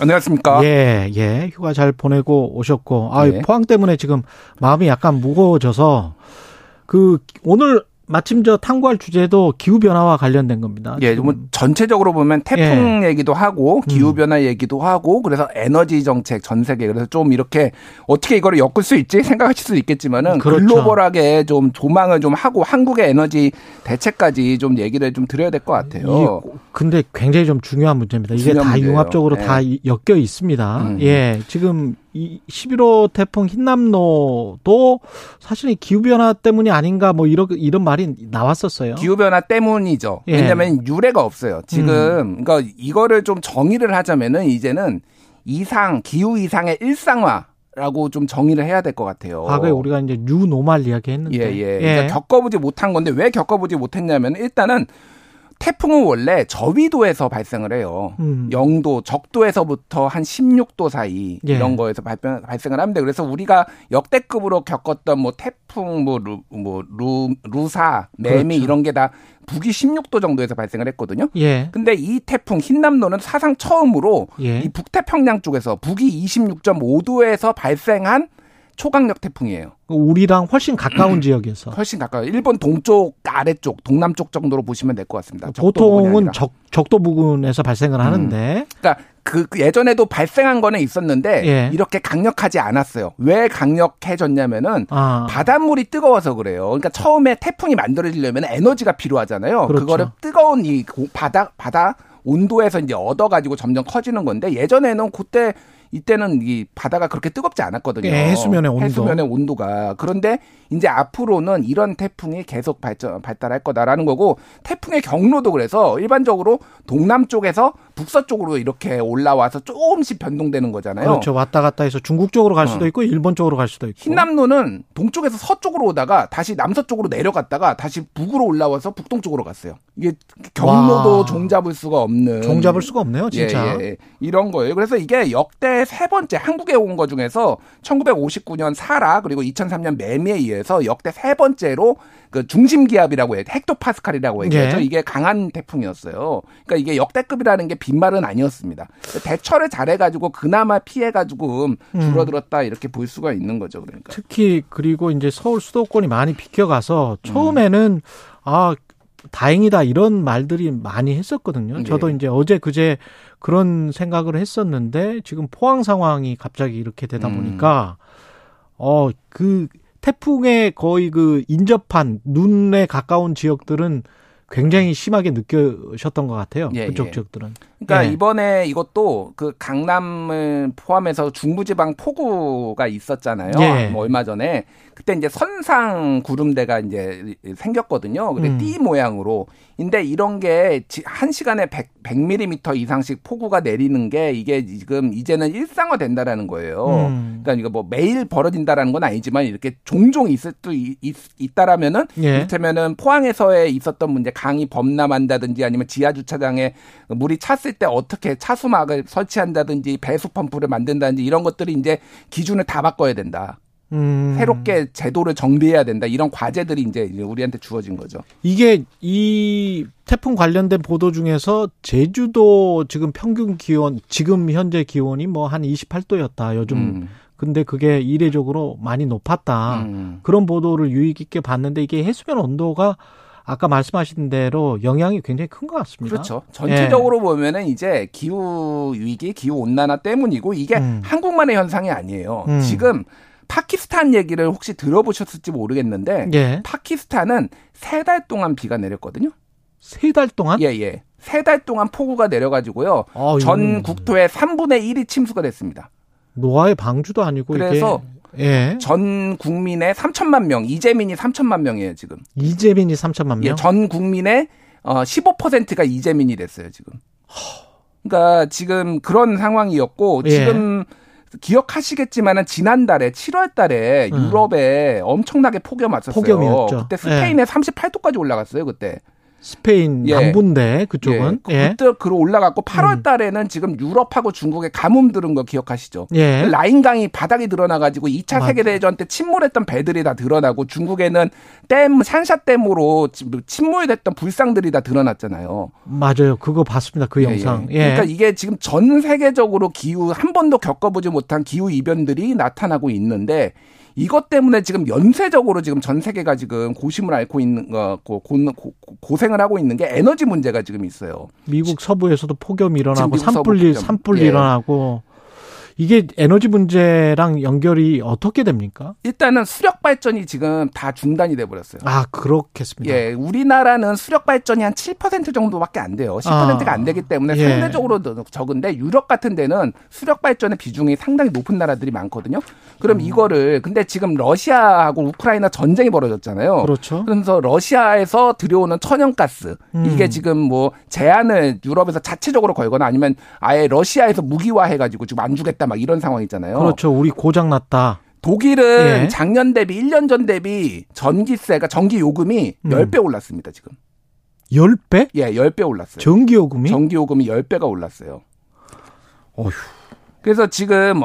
안녕하십니까? 예, 예. 휴가 잘 보내고 오셨고, 아, 예. 포항 때문에 지금 마음이 약간 무거워져서 그 오늘 마침 저 탐구할 주제도 기후 변화와 관련된 겁니다. 예, 뭐 전체적으로 보면 태풍 예. 얘기도 하고 기후 음. 변화 음. 얘기도 하고 그래서 에너지 정책 전 세계 그래서 좀 이렇게 어떻게 이거를 엮을 수 있지 생각하실 수 있겠지만은 그렇죠. 글로벌하게 좀 조망을 좀 하고 한국의 에너지 대책까지 좀 얘기를 좀 드려야 될 것 같아요. 근데 굉장히 좀 중요한 문제입니다. 이게 다 문제예요. 융합적으로 예. 다 엮여 있습니다. 음. 예, 지금 이 11호 태풍 흰남노도 사실은 기후 변화 때문이 아닌가 뭐 이런 이런 말이 나왔었어요. 기후 변화 때문이죠. 예. 왜냐하면 유례가 없어요. 지금 음. 그러니까 이거를 좀 정의를 하자면은 이제는 이상 기후 이상의 일상화 라고 좀 정의를 해야 될 것 같아요. 과거에 우리가 이제 뉴노말 이야기 했는데. 예, 예. 예. 그러니까 겪어보지 못한 건데 왜 겪어보지 못했냐면 일단은 태풍은 원래 저위도에서 발생을 해요. 음. 영도, 적도에서부터 한 16도 사이 예. 이런 거에서 발병, 발생을 합니다. 그래서 우리가 역대급으로 겪었던 뭐 태풍, 뭐, 루, 뭐, 루, 루사, 매미 그렇죠. 이런 게 다 북위 16도 정도에서 발생을 했거든요. 예. 근데 이 태풍 흰남노는 사상 처음으로 예. 이 북태평양 쪽에서 북위 26.5도에서 발생한 초강력 태풍이에요. 우리랑 훨씬 가까운 음, 지역에서 훨씬 가까워요. 일본 동쪽 아래쪽 동남쪽 정도로 보시면 될 것 같습니다. 보통은 적, 적도 부근에서 발생을 음. 하는데 그러니까 그, 그 예전에도 발생한 거는 있었는데 예. 이렇게 강력하지 않았어요. 왜 강력해졌냐면은 아. 바닷물이 뜨거워서 그래요. 그러니까 처음에 태풍이 만들어지려면 에너지가 필요하잖아요. 그렇죠. 그거를 뜨거운 이 바다 바다 온도에서 이제 얻어가지고 점점 커지는 건데 예전에는 그때 이때는 이 바다가 그렇게 뜨겁지 않았거든요. 예, 해수면의 온도. 해수면의 온도가. 그런데 이제 앞으로는 이런 태풍이 계속 발전 발달할 거다라는 거고 태풍의 경로도 그래서 일반적으로 동남쪽에서 북서 쪽으로 이렇게 올라와서 조금씩 변동되는 거잖아요. 그렇죠. 왔다 갔다 해서 중국 쪽으로 갈 수도 어. 있고 일본 쪽으로 갈 수도 있고. 흰남노는 동쪽에서 서쪽으로 오다가 다시 남서쪽으로 내려갔다가 다시 북으로 올라와서 북동쪽으로 갔어요. 이게 경로도 와. 종잡을 수가 없는 종잡을 수가 없네요, 진짜. 예, 예, 예. 이런 거예요. 그래서 이게 역대 세 번째 한국에 온 거 중에서 1959년 사라 그리고 2003년 매미에 의해서 역대 세 번째로 그 중심 기압이라고 해 헥토파스칼이라고 얘기하죠. 예. 이게 강한 태풍이었어요. 그러니까 이게 역대급이라는 게 빈말은 아니었습니다. 대처를 잘해가지고 그나마 피해가지고 음. 줄어들었다 이렇게 볼 수가 있는 거죠. 그러니까 특히 그리고 이제 서울 수도권이 많이 비켜가서 처음에는 음. 아 다행이다 이런 말들이 많이 했었거든요. 네. 저도 이제 어제 그제 그런 생각을 했었는데 지금 포항 상황이 갑자기 이렇게 되다 음. 보니까 어그 태풍의 거의 그 인접한 눈에 가까운 지역들은 굉장히 심하게 느껴셨던 것 같아요. 예, 그쪽 예. 지역들은. 그러니까 예. 이번에 이것도 그 강남을 포함해서 중부지방 폭우가 있었잖아요. 예. 뭐 얼마 전에 그때 이제 선상 구름대가 이제 생겼거든요. 근데 음. 띠 모양으로. 근데 이런 게 한 시간에 100, 100mm 이상씩 폭우가 내리는 게 이게 지금 이제는 일상화 된다라는 거예요. 음. 그러니까 이거 뭐 매일 벌어진다라는 건 아니지만 이렇게 종종 있을 수 있, 있다라면은 예. 이를테면은 포항에서의 있었던 문제 강이 범람한다든지 아니면 지하 주차장에 물이 찼을 때 어떻게 차수막을 설치한다든지 배수 펌프를 만든다든지 이런 것들이 이제 기준을 다 바꿔야 된다. 음. 새롭게 제도를 정비해야 된다. 이런 과제들이 이제 우리한테 주어진 거죠. 이게 이 태풍 관련된 보도 중에서 제주도 지금 평균 기온 지금 현재 기온이 뭐 한 28도였다. 요즘 음. 근데 그게 이례적으로 많이 높았다. 음. 그런 보도를 유익 있게 봤는데 이게 해수면 온도가 아까 말씀하신 대로 영향이 굉장히 큰 것 같습니다. 그렇죠. 전체적으로 예. 보면은 이제 기후 위기, 기후 온난화 때문이고 이게 음. 한국만의 현상이 아니에요. 음. 지금 파키스탄 얘기를 혹시 들어보셨을지 모르겠는데 예. 파키스탄은 세 달 동안 비가 내렸거든요. 세 달 동안? 예, 예. 세 달 동안 폭우가 내려가지고요. 아, 전 국토의 3분의 1이 침수가 됐습니다. 노아의 방주도 아니고 그래서 예. 전 국민의 3천만 명, 이재민이 3천만 명이에요, 지금. 이재민이 3천만 명? 예, 전 국민의 어 15%가 이재민이 됐어요, 지금. 그러니까 지금 그런 상황이었고 예. 지금 기억하시겠지만은 지난달에 7월 달에 음. 유럽에 엄청나게 폭염 왔었어요. 폭염이었죠. 그때 스페인에 예. 38도까지 올라갔어요, 그때. 스페인 예. 남부인데 그쪽은 예. 예. 그때 그로 올라갔고 8월 음. 달에는 지금 유럽하고 중국에 가뭄 들은 거 기억하시죠? 예. 라인강이 바닥이 드러나 가지고 2차 세계 대전 때 침몰했던 배들이 다 드러나고 중국에는 댐 산샤댐으로 침몰됐던 불상들이 다 드러났잖아요. 맞아요. 그거 봤습니다. 그 예, 영상. 예. 그러니까 이게 지금 전 세계적으로 기후 한 번도 겪어보지 못한 기후 이변들이 나타나고 있는데 이것 때문에 지금 연쇄적으로 지금 전 세계가 지금 고심을 앓고 있는 거 고, 고, 고생을 하고 있는 게 에너지 문제가 지금 있어요. 미국 서부에서도 폭염이 일어나고 산불이 산불이 예. 일어나고 이게 에너지 문제랑 연결이 어떻게 됩니까? 일단은 수력 발전이 지금 다 중단이 돼 버렸어요. 아, 그렇겠습니다. 예, 우리나라는 수력 발전이 한 7% 정도밖에 안 돼요. 10%가 아, 안 되기 때문에 예. 상대적으로 적은데 유럽 같은 데는 수력 발전의 비중이 상당히 높은 나라들이 많거든요. 그럼 음. 이거를 근데 지금 러시아하고 우크라이나 전쟁이 벌어졌잖아요. 그렇죠. 그래서 러시아에서 들여오는 천연가스 음. 이게 지금 뭐 제한을 유럽에서 자체적으로 걸거나 아니면 아예 러시아에서 무기화해 가지고 지금 안 주겠다 막 이런 상황 있잖아요. 그렇죠. 우리 고장 났다. 독일은 예. 작년 대비 1년 전 대비 전기세가 전기 요금이 음. 10배 올랐습니다, 지금. 10배? 예, 10배 올랐어요. 전기 요금이? 전기 요금이 10배가 올랐어요. 어휴. 그래서 지금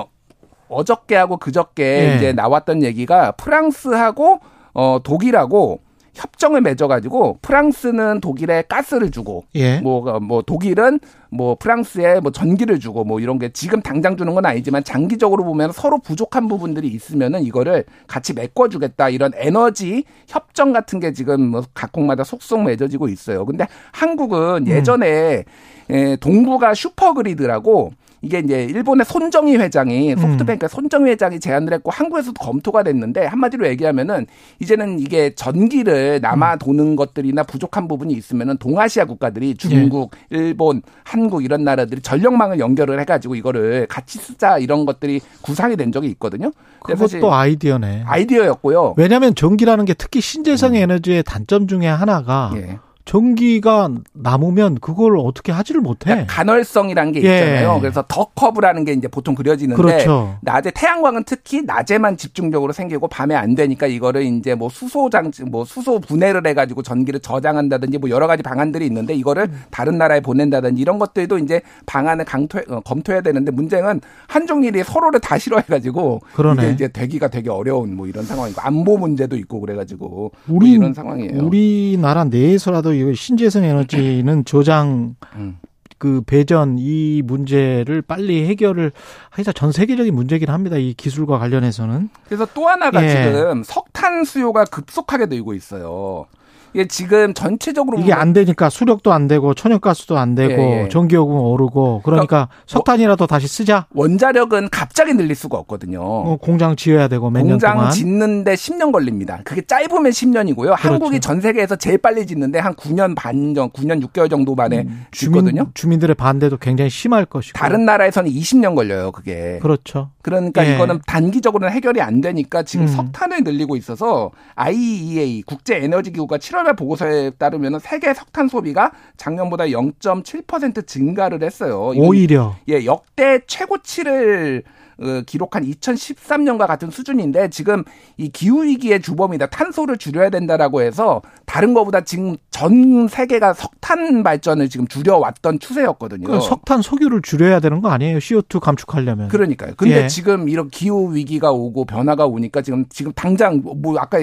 어저께하고 그저께 예. 이제 나왔던 얘기가 프랑스하고 어 독일하고 협정을 맺어가지고 프랑스는 독일에 가스를 주고 예. 뭐, 어, 뭐 독일은 뭐 프랑스에 뭐 전기를 주고 뭐 이런 게 지금 당장 주는 건 아니지만 장기적으로 보면 서로 부족한 부분들이 있으면은 이거를 같이 메꿔주겠다 이런 에너지 협정 같은 게 지금 뭐 각국마다 속속 맺어지고 있어요. 근데 한국은 음. 예전에 음. 예, 동부가 슈퍼그리드라고 이게 이제 일본의 손정희 회장이 음. 소프트뱅크 음. 손정희 회장이 제안을 했고 한국에서도 검토가 됐는데 한마디로 얘기하면은 이제는 이게 전기를 남아 음. 도는 것들이나 부족한 부분이 있으면은 동아시아 국가들이 중국, 예. 일본, 한국 이런 나라들이 전력망을 연결을 해가지고 이거를 같이 쓰자 이런 것들이 구상이 된 적이 있거든요. 그것도 아이디어네. 아이디어였고요. 왜냐하면 전기라는 게 특히 신재생 음. 에너지의 단점 중에 하나가 예. 전기가 남으면 그걸 어떻게 하지를 못해. 그러니까 간헐성이라는 게 예. 있잖아요. 그래서 더 커브라는 게 이제 보통 그려지는데 그렇죠. 낮에 태양광은 특히 낮에만 집중적으로 생기고 밤에 안 되니까 이거를 이제 뭐 수소 장치 뭐 수소 분해를 해 가지고 전기를 저장한다든지 뭐 여러 가지 방안들이 있는데 이거를 다른 나라에 보낸다든지 이런 것들도 이제 방안을 강토 어, 검토해야 되는데 문제는 한종일이 서로를 다 싫어해 가지고 이게 이제 되기가 되게 어려운 뭐 이런 상황이고 안보 문제도 있고 그래 가지고 뭐 우리 뭐 이런 상황이에요. 우리나라 내에서라도 이 신재생 에너지는 조장 음. 그 배전 이 문제를 빨리 해결을 하기가 전 세계적인 문제긴 합니다. 이 기술과 관련해서는. 그래서 또 하나가 예. 지금 석탄 수요가 급속하게 늘고 있어요. 이게 지금 전체적으로 이게 안 되니까 수력도 안 되고 천연가스도 안 되고 예, 예. 전기요금 오르고 그러니까, 그러니까 석탄이라도 뭐, 다시 쓰자. 원자력은 갑자기 늘릴 수가 없거든요. 어, 공장 지어야 되고 몇 년 동안. 공장 짓는데 10년 걸립니다. 그게 짧으면 10년이고요. 그렇죠. 한국이 전 세계에서 제일 빨리 짓는데 한 9년 반 정, 9년 6개월 정도 만에 음, 짓거든요. 주민, 들의 반대도 굉장히 심할 것이고. 다른 나라에서는 20년 걸려요, 그게. 그렇죠. 그러니까 예. 이거는 단기적으로는 해결이 안 되니까 지금 음. 석탄을 늘리고 있어서 IEA 국제 에너지 기구가 7월 달 보고서에 따르면 세계 석탄 소비가 작년보다 0.7% 증가를 했어요. 오히려 예, 역대 최고치를 어, 기록한 2013년과 같은 수준인데 지금 이 기후 위기의 주범이다 탄소를 줄여야 된다라고 해서 다른 거보다 지금 전 세계가 석탄 발전을 지금 줄여왔던 추세였거든요. 그 석탄 석유를 줄여야 되는 거 아니에요? CO2 감축하려면. 그러니까요. 근데 예. 지금 이런 기후 위기가 오고 변화가 오니까 지금 지금 당장 뭐 아까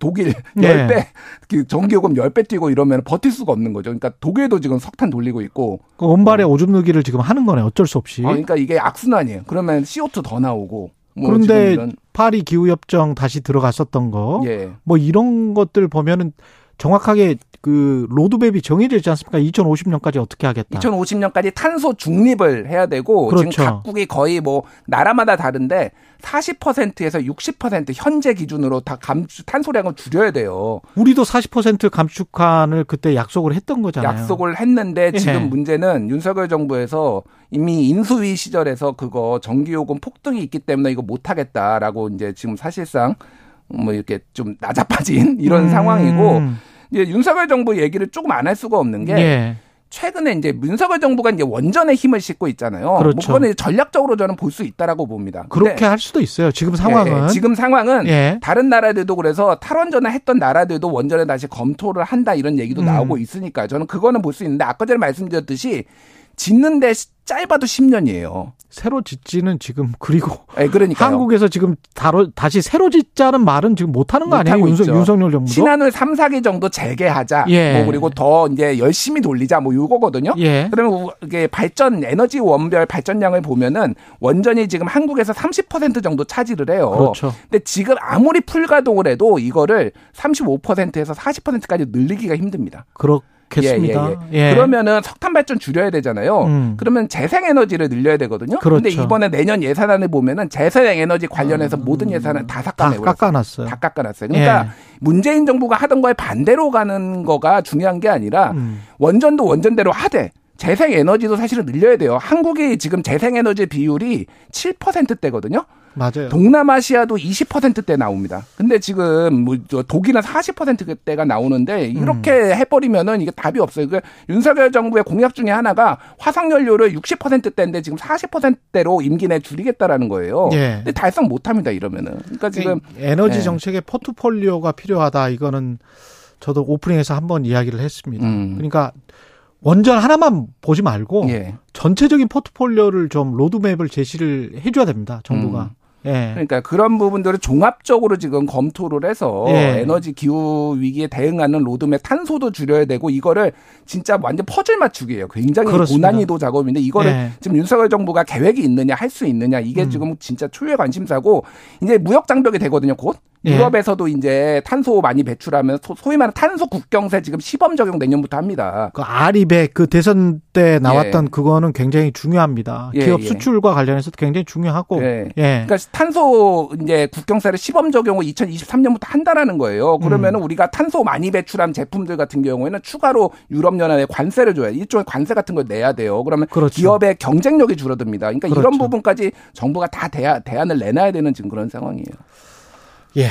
독일 네. 10배, 그 전기요금 10배 뛰고 이러면 버틸 수가 없는 거죠. 그러니까 독일도 지금 석탄 돌리고 있고. 그 원발에 어. 오줌 누기를 지금 하는 거네. 어쩔 수 없이. 어, 그러니까 이게 악순환이에요. 그러면 CO2 더 나오고. 뭐 그런데 파리 기후협정 다시 들어갔었던 거. 예. 뭐 이런 것들 보면은 정확하게 그 로드맵이 정해져 있지 않습니까? 2050년까지 어떻게 하겠다. 2050년까지 탄소 중립을 해야 되고 그렇죠. 지금 각국이 거의 뭐 나라마다 다른데 40%에서 60% 현재 기준으로 다 감축 탄소량을 줄여야 돼요. 우리도 40% 감축한을 그때 약속을 했던 거잖아요. 약속을 했는데 예. 지금 문제는 윤석열 정부에서 이미 인수위 시절에서 그거 전기요금 폭등이 있기 때문에 이거 못 하겠다라고 이제 지금 사실상 뭐 이렇게 좀 나자빠진 이런 음. 상황이고 이제 윤석열 정부 얘기를 조금 안 할 수가 없는 게 예. 최근에 이제 윤석열 정부가 이제 원전의 힘을 싣고 있잖아요. 뭐 그렇죠. 뭐 그거는 전략적으로 저는 볼 수 있다라고 봅니다. 그렇게 할 수도 있어요. 지금 상황은 예, 지금 상황은 예. 다른 나라들도 그래서 탈원전을 했던 나라들도 원전에 다시 검토를 한다 이런 얘기도 음. 나오고 있으니까 저는 그거는 볼 수 있는데 아까 전에 말씀드렸듯이 짓는 데 짧아도 10년이에요. 새로 짓지는 지금 그리고 네, 그러니까 한국에서 지금 다로, 다시 새로 짓자는 말은 지금 못 하는 거 아니에요? 윤석, 윤석열 정부 신한을 3, 4기 정도 재개하자. 예. 뭐 그리고 더 이제 열심히 돌리자 뭐 요거거든요. 예. 그러면 이게 발전 에너지 원별 발전량을 보면은 원전이 지금 한국에서 30% 정도 차지를 해요. 그렇죠. 근데 지금 아무리 풀 가동을 해도 이거를 35%에서 40%까지 늘리기가 힘듭니다. 그렇 좋겠습니다. 예, 예, 예. 그러면은 석탄 발전 줄여야 되잖아요. 음. 그러면 재생 에너지를 늘려야 되거든요. 그런데 그렇죠. 이번에 내년 예산안을 보면은 재생 에너지 관련해서 음. 모든 예산을 다 삭감해 다 깎아놨어요. 다 깎아놨어요. 그러니까 예. 문재인 정부가 하던 거에 반대로 가는 거가 중요한 게 아니라 음. 원전도 원전대로 하되 재생 에너지도 사실은 늘려야 돼요. 한국이 지금 재생 에너지 비율이 7%대거든요. 맞아요. 동남아시아도 20%대 나옵니다. 근데 지금 뭐 독일은 40%대가 나오는데 이렇게 음. 해버리면은 이게 답이 없어요. 그 윤석열 정부의 공약 중에 하나가 화석 연료를 60%대인데 지금 40%대로 임기 내 줄이겠다라는 거예요. 예. 근데 달성 못합니다 이러면은. 그러니까 지금 에너지 예. 정책의 포트폴리오가 필요하다. 이거는 저도 오프닝에서 한번 이야기를 했습니다. 음. 그러니까 원전 하나만 보지 말고 예. 전체적인 포트폴리오를 좀 로드맵을 제시를 해줘야 됩니다. 정부가. 음. 예. 그러니까 그런 부분들을 종합적으로 지금 검토를 해서 예. 에너지 기후 위기에 대응하는 로드맵 탄소도 줄여야 되고 이거를 진짜 완전 퍼즐 맞추기예요. 굉장히 그렇습니다. 고난이도 작업인데 이거를 예. 지금 윤석열 정부가 계획이 있느냐 할 수 있느냐 이게 음. 지금 진짜 초유의 관심사고 이제 무역 장벽이 되거든요. 곧 예. 유럽에서도 이제 탄소 많이 배출하면 소, 위 말하는 탄소 국경세 지금 시범 적용 내년부터 합니다. 그 RE100 그 대선 때 나왔던 예. 그거는 굉장히 중요합니다. 예, 기업 예. 수출과 관련해서 굉장히 중요하고. 예. 예. 그러니까 탄소 이제 국경세를 시범 적용을 2023년부터 한다라는 거예요. 그러면 음. 우리가 탄소 많이 배출한 제품들 같은 경우에는 추가로 유럽 연합에 관세를 줘야 일종의 관세 같은 걸 내야 돼요. 그러면 그렇죠. 기업의 경쟁력이 줄어듭니다. 그러니까 그렇죠. 이런 부분까지 정부가 다 대안, 대안을 내놔야 되는 지금 그런 상황이에요. 예.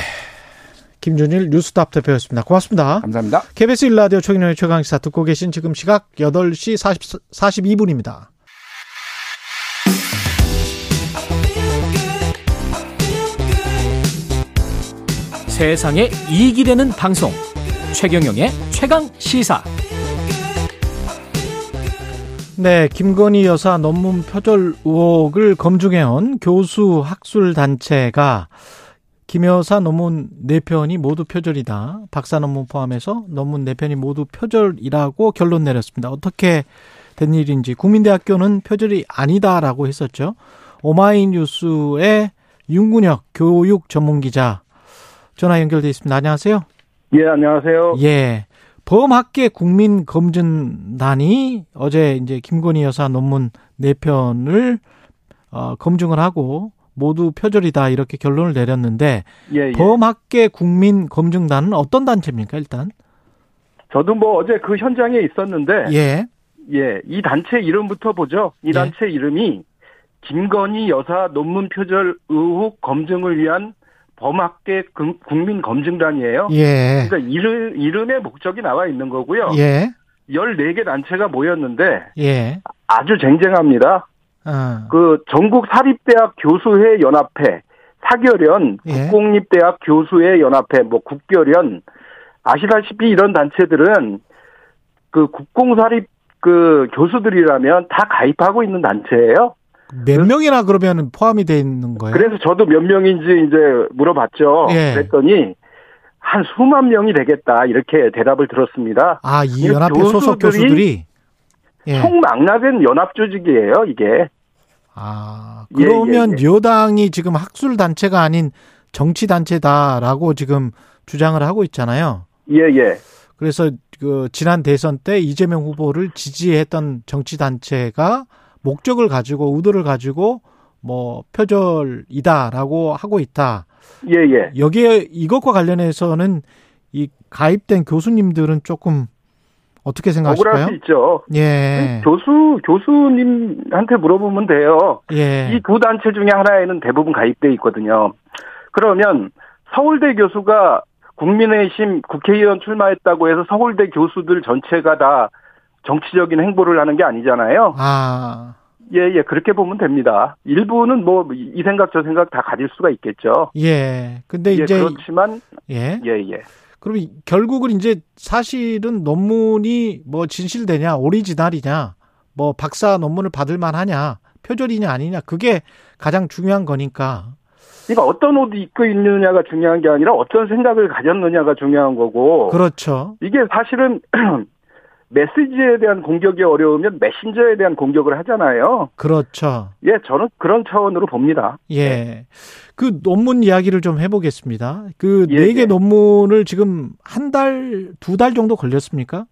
김준일 뉴스탑 대표였습니다. 고맙습니다. 감사합니다. KBS 일라디오 최경영의 최강시사 듣고 계신 지금 시각 8시 40, 42분입니다. 세상에 이익이 되는 방송 최경영의 최강 시사 네, 김건희 여사 논문 표절 의혹을 검증해온 교수 학술 단체가 김 여사 논문 4편이 모두 표절이다. 박사 논문 포함해서 논문 4편이 모두 표절이라고 결론 내렸습니다. 어떻게 된 일인지 국민대학교는 표절이 아니다라고 했었죠. 오마이뉴스의 윤군혁 교육 전문 기자 전화 연결돼 있습니다. 안녕하세요. 예, 안녕하세요. 예. 범학계 국민 검증단이 어제 이제 김건희 여사 논문 4편을 어, 검증을 하고 모두 표절이다 이렇게 결론을 내렸는데 예, 예. 범학계 국민 검증단은 어떤 단체입니까 일단? 저도 뭐 어제 그 현장에 있었는데 예. 예, 이 단체 이름부터 보죠. 이 예. 단체 이름이 김건희 여사 논문 표절 의혹 검증을 위한 범학계 국민 검증단이에요. 예. 그러니까 이름, 이름의 목적이 나와 있는 거고요. 예. 14개 단체가 모였는데 예. 아주 쟁쟁합니다. 어. 그 전국 사립대학 교수회 연합회, 사결연, 예. 국공립대학 교수회 연합회, 뭐 국결연 아시다시피 이런 단체들은 그 국공사립 그 교수들이라면 다 가입하고 있는 단체예요. 몇 명이나 그러면 포함이 돼 있는 거예요? 그래서 저도 몇 명인지 이제 물어봤죠. 예. 그랬더니 한 수만 명이 되겠다 이렇게 대답을 들었습니다. 아, 이 연합회 소속 교수들이 예. 총망라된 연합 조직이에요, 이게. 아, 그러면 예, 예, 예. 여당이 지금 학술 단체가 아닌 정치 단체다라고 지금 주장을 하고 있잖아요. 예, 예. 그래서 그 지난 대선 때 이재명 후보를 지지했던 정치 단체가 목적을 가지고 의도를 가지고 뭐 표절이다라고 하고 있다. 예, 예. 여기에 이것과 관련해서는 이 가입된 교수님들은 조금 어떻게 생각하실까요? 억울할 수 있죠. 예. 교수 교수님한테 물어보면 돼요. 예. 이 두 단체 중에 하나에는 대부분 가입돼 있거든요. 그러면 서울대 교수가 국민의힘 국회의원 출마했다고 해서 서울대 교수들 전체가 다 정치적인 행보를 하는 게 아니잖아요. 아. 예, 예, 그렇게 보면 됩니다. 일부는 뭐, 이 생각, 저 생각 다 가질 수가 있겠죠. 예. 근데 예, 이제. 그렇지만. 예. 예, 예. 그럼 결국은 이제 사실은 논문이 뭐 진실되냐, 오리지널이냐, 뭐 박사 논문을 받을 만하냐, 표절이냐 아니냐, 그게 가장 중요한 거니까. 그러니까 어떤 옷 입고 있느냐가 중요한 게 아니라 어떤 생각을 가졌느냐가 중요한 거고. 그렇죠. 이게 사실은 [CLEARS THROAT] 메시지에 대한 공격이 어려우면 메신저에 대한 공격을 하잖아요. 그렇죠. 예, 저는 그런 차원으로 봅니다. 예. 그 논문 이야기를 좀 해보겠습니다. 그 네개 예, 예. 논문을 지금 한 달, 두 달 정도 걸렸습니까?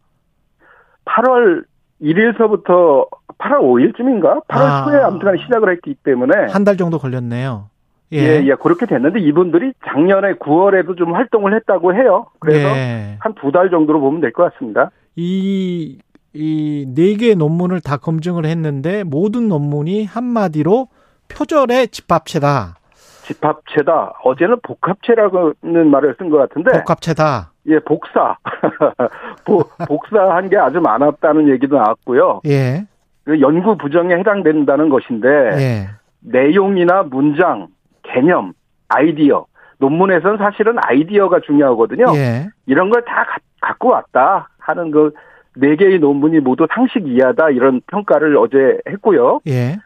8월 1일서부터 8월 5일쯤인가? 8월 아. 초에 아무튼 시작을 했기 때문에. 한 달 정도 걸렸네요. 예. 예, 예, 그렇게 됐는데 이분들이 작년에 9월에도 좀 활동을 했다고 해요. 그래서 예. 한두 달 정도로 보면 될 것 같습니다. 이, 이 네 개의 논문을 다 검증을 했는데 모든 논문이 한마디로 표절의 집합체다. 집합체다. 어제는 복합체라는 말을 쓴 것 같은데. 복합체다. 예, 복사. [LAUGHS] 복사한 게 아주 많았다는 얘기도 나왔고요. 예. 그 연구 부정에 해당된다는 것인데. 예. 내용이나 문장, 개념, 아이디어. 논문에서는 사실은 아이디어가 중요하거든요. 예. 이런 걸 다 갖고 왔다 하는 그 네 개의 논문이 모두 상식 이하다 이런 평가를 어제 했고요. 예.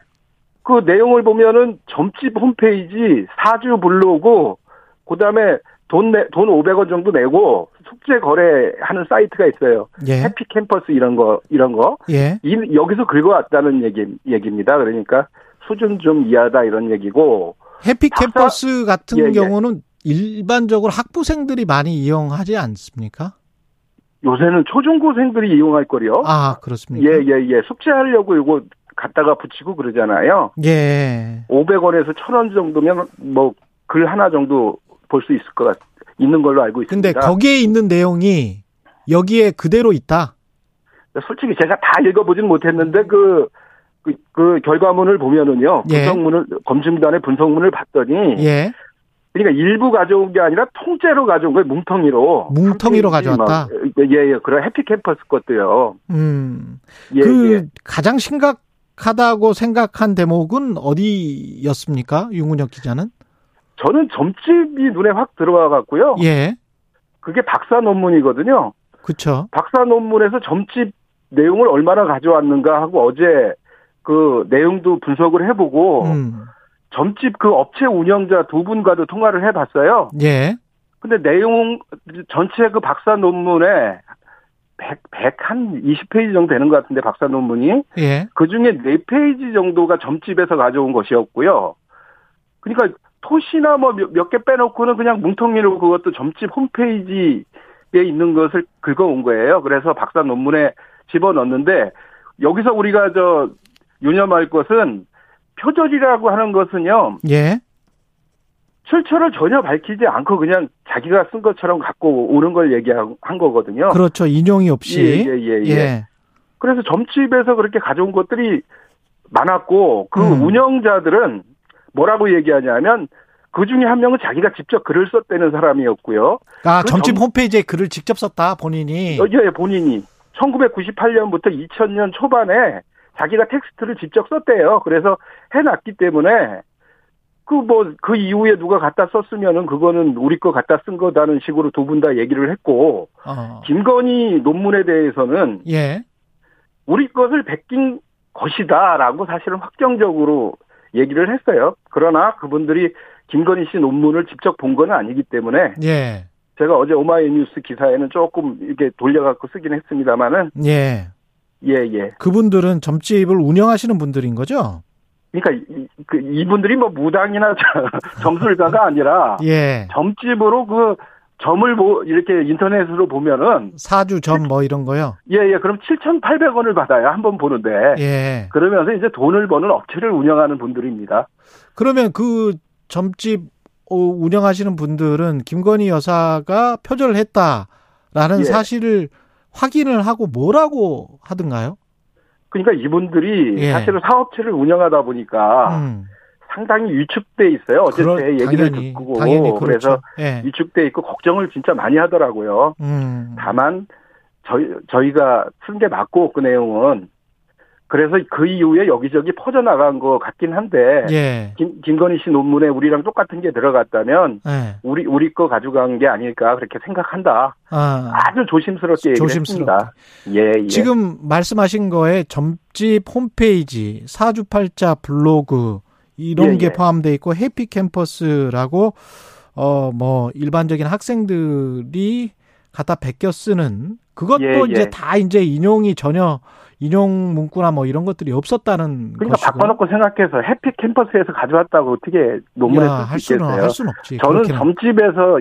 그 내용을 보면은 점집 홈페이지 사주 블로그 그다음에 돈 내, 돈 500원 정도 내고 숙제 거래하는 사이트가 있어요. 예. 해피 캠퍼스 이런 거 이런 거. 예. 이, 여기서 긁어왔다는 얘기 얘기입니다. 그러니까 수준 좀 이하다 이런 얘기고 해피 캠퍼스 같은 예, 예. 경우는 일반적으로 학부생들이 많이 이용하지 않습니까? 요새는 초중고생들이 이용할 거요. 아, 그렇습니까? 예, 예, 예. 숙제하려고 이거 갖다가 붙이고 그러잖아요. 예. 500원에서 1000원 정도면 뭐 글 하나 정도 볼 수 있을 것 같, 있는 걸로 알고 있습니다. 근데 거기에 있는 내용이 여기에 그대로 있다? 솔직히 제가 다 읽어보진 못했는데 그, 그, 그 결과문을 보면은요. 예. 분석문을, 검증단의 분석문을 봤더니. 예. 그러니까 일부 가져온 게 아니라 통째로 가져온 거예요. 뭉텅이로. 뭉텅이로 가져왔다. 예예. 예. 그런 해피 캠퍼스 것도요. 음. 예, 그 예. 가장 심각하다고 생각한 대목은 어디였습니까? 윤근혁 기자는? 저는 점집이 눈에 확 들어와 갖고요. 예. 그게 박사 논문이거든요. 그렇죠. 박사 논문에서 점집 내용을 얼마나 가져왔는가 하고 어제 그 내용도 분석을 해보고 음. 점집 그 업체 운영자 두 분과도 통화를 해봤어요. 예. 근데 내용 전체 그 박사 논문에 100, 100한 20페이지 정도 되는 것 같은데 박사 논문이 예. 그 중에 4페이지 정도가 점집에서 가져온 것이었고요. 그러니까 토시나 뭐 몇 개 빼놓고는 그냥 뭉텅이로 그것도 점집 홈페이지에 있는 것을 긁어온 거예요. 그래서 박사 논문에 집어넣는데 여기서 우리가 저 유념할 것은 표절이라고 하는 것은요. 예. 출처를 전혀 밝히지 않고 그냥 자기가 쓴 것처럼 갖고 오는 걸 얘기한 거거든요. 그렇죠. 인용이 없이. 예, 예, 예. 예. 예. 그래서 점집에서 그렇게 가져온 것들이 많았고 그 음. 운영자들은 뭐라고 얘기하냐면 그 중에 한 명은 자기가 직접 글을 썼다는 사람이었고요. 아, 그 점집 점... 홈페이지에 글을 직접 썼다, 본인이? 어, 예, 본인이. 1998년부터 2000년 초반에 자기가 텍스트를 직접 썼대요. 그래서 해놨기 때문에 그 뭐그 그 이후에 누가 갖다 썼으면은 그거는 우리 거 갖다 쓴 거다는 식으로 두 분 다 얘기를 했고 어. 김건희 논문에 대해서는 예. 우리 것을 베낀 것이다라고 사실은 확정적으로 얘기를 했어요. 그러나 그분들이 김건희 씨 논문을 직접 본 건 아니기 때문에 예. 제가 어제 오마이뉴스 기사에는 조금 이렇게 돌려갖고 쓰긴 했습니다만은 예. 예, 예. 그분들은 점집을 운영하시는 분들인 거죠? 그러니까 이, 그 이분들이 뭐 무당이나 [LAUGHS] 점술가가 아니라 [LAUGHS] 예. 점집으로 그 점을 뭐 이렇게 인터넷으로 보면은 사주 점 뭐 이런 거요. 예, 예. 그럼 7,800원을 받아요. 한번 보는데. 예. 그러면서 이제 돈을 버는 업체를 운영하는 분들입니다. 그러면 그 점집 어, 운영하시는 분들은 김건희 여사가 표절을 했다라는 예. 사실을 확인을 하고 뭐라고 하던가요? 그러니까 이분들이 예. 사실은 사업체를 운영하다 보니까 음. 상당히 위축돼 있어요. 어제 제 얘기를 당연히, 듣고 당연히 그렇죠. 그래서 예. 위축돼 있고 걱정을 진짜 많이 하더라고요. 음. 다만 저희 저희가 쓴 게 맞고 그 내용은 그래서 그 이후에 여기저기 퍼져나간 것 같긴 한데 예. 김, 김건희 씨 논문에 우리랑 똑같은 게 들어갔다면 예. 우리 우리 거 가져간 게 아닐까 그렇게 생각한다. 아. 주 조심스럽게 얘기했습니다. 예, 예. 지금 말씀하신 거에 점집 홈페이지, 사주팔자 블로그 이런 예, 게 예. 포함되어 있고 해피 캠퍼스라고 어 뭐 일반적인 학생들이 갖다 베껴 쓰는 그것도 예, 이제 예. 다 이제 인용이 전혀 인용 문구나 뭐 이런 것들이 없었다는 그러니까 것이고. 바꿔놓고 생각해서 해피 캠퍼스에서 가져왔다고 어떻게 논문에 쓸 수 있겠어요? 할 수는 없지. 저는 점집에서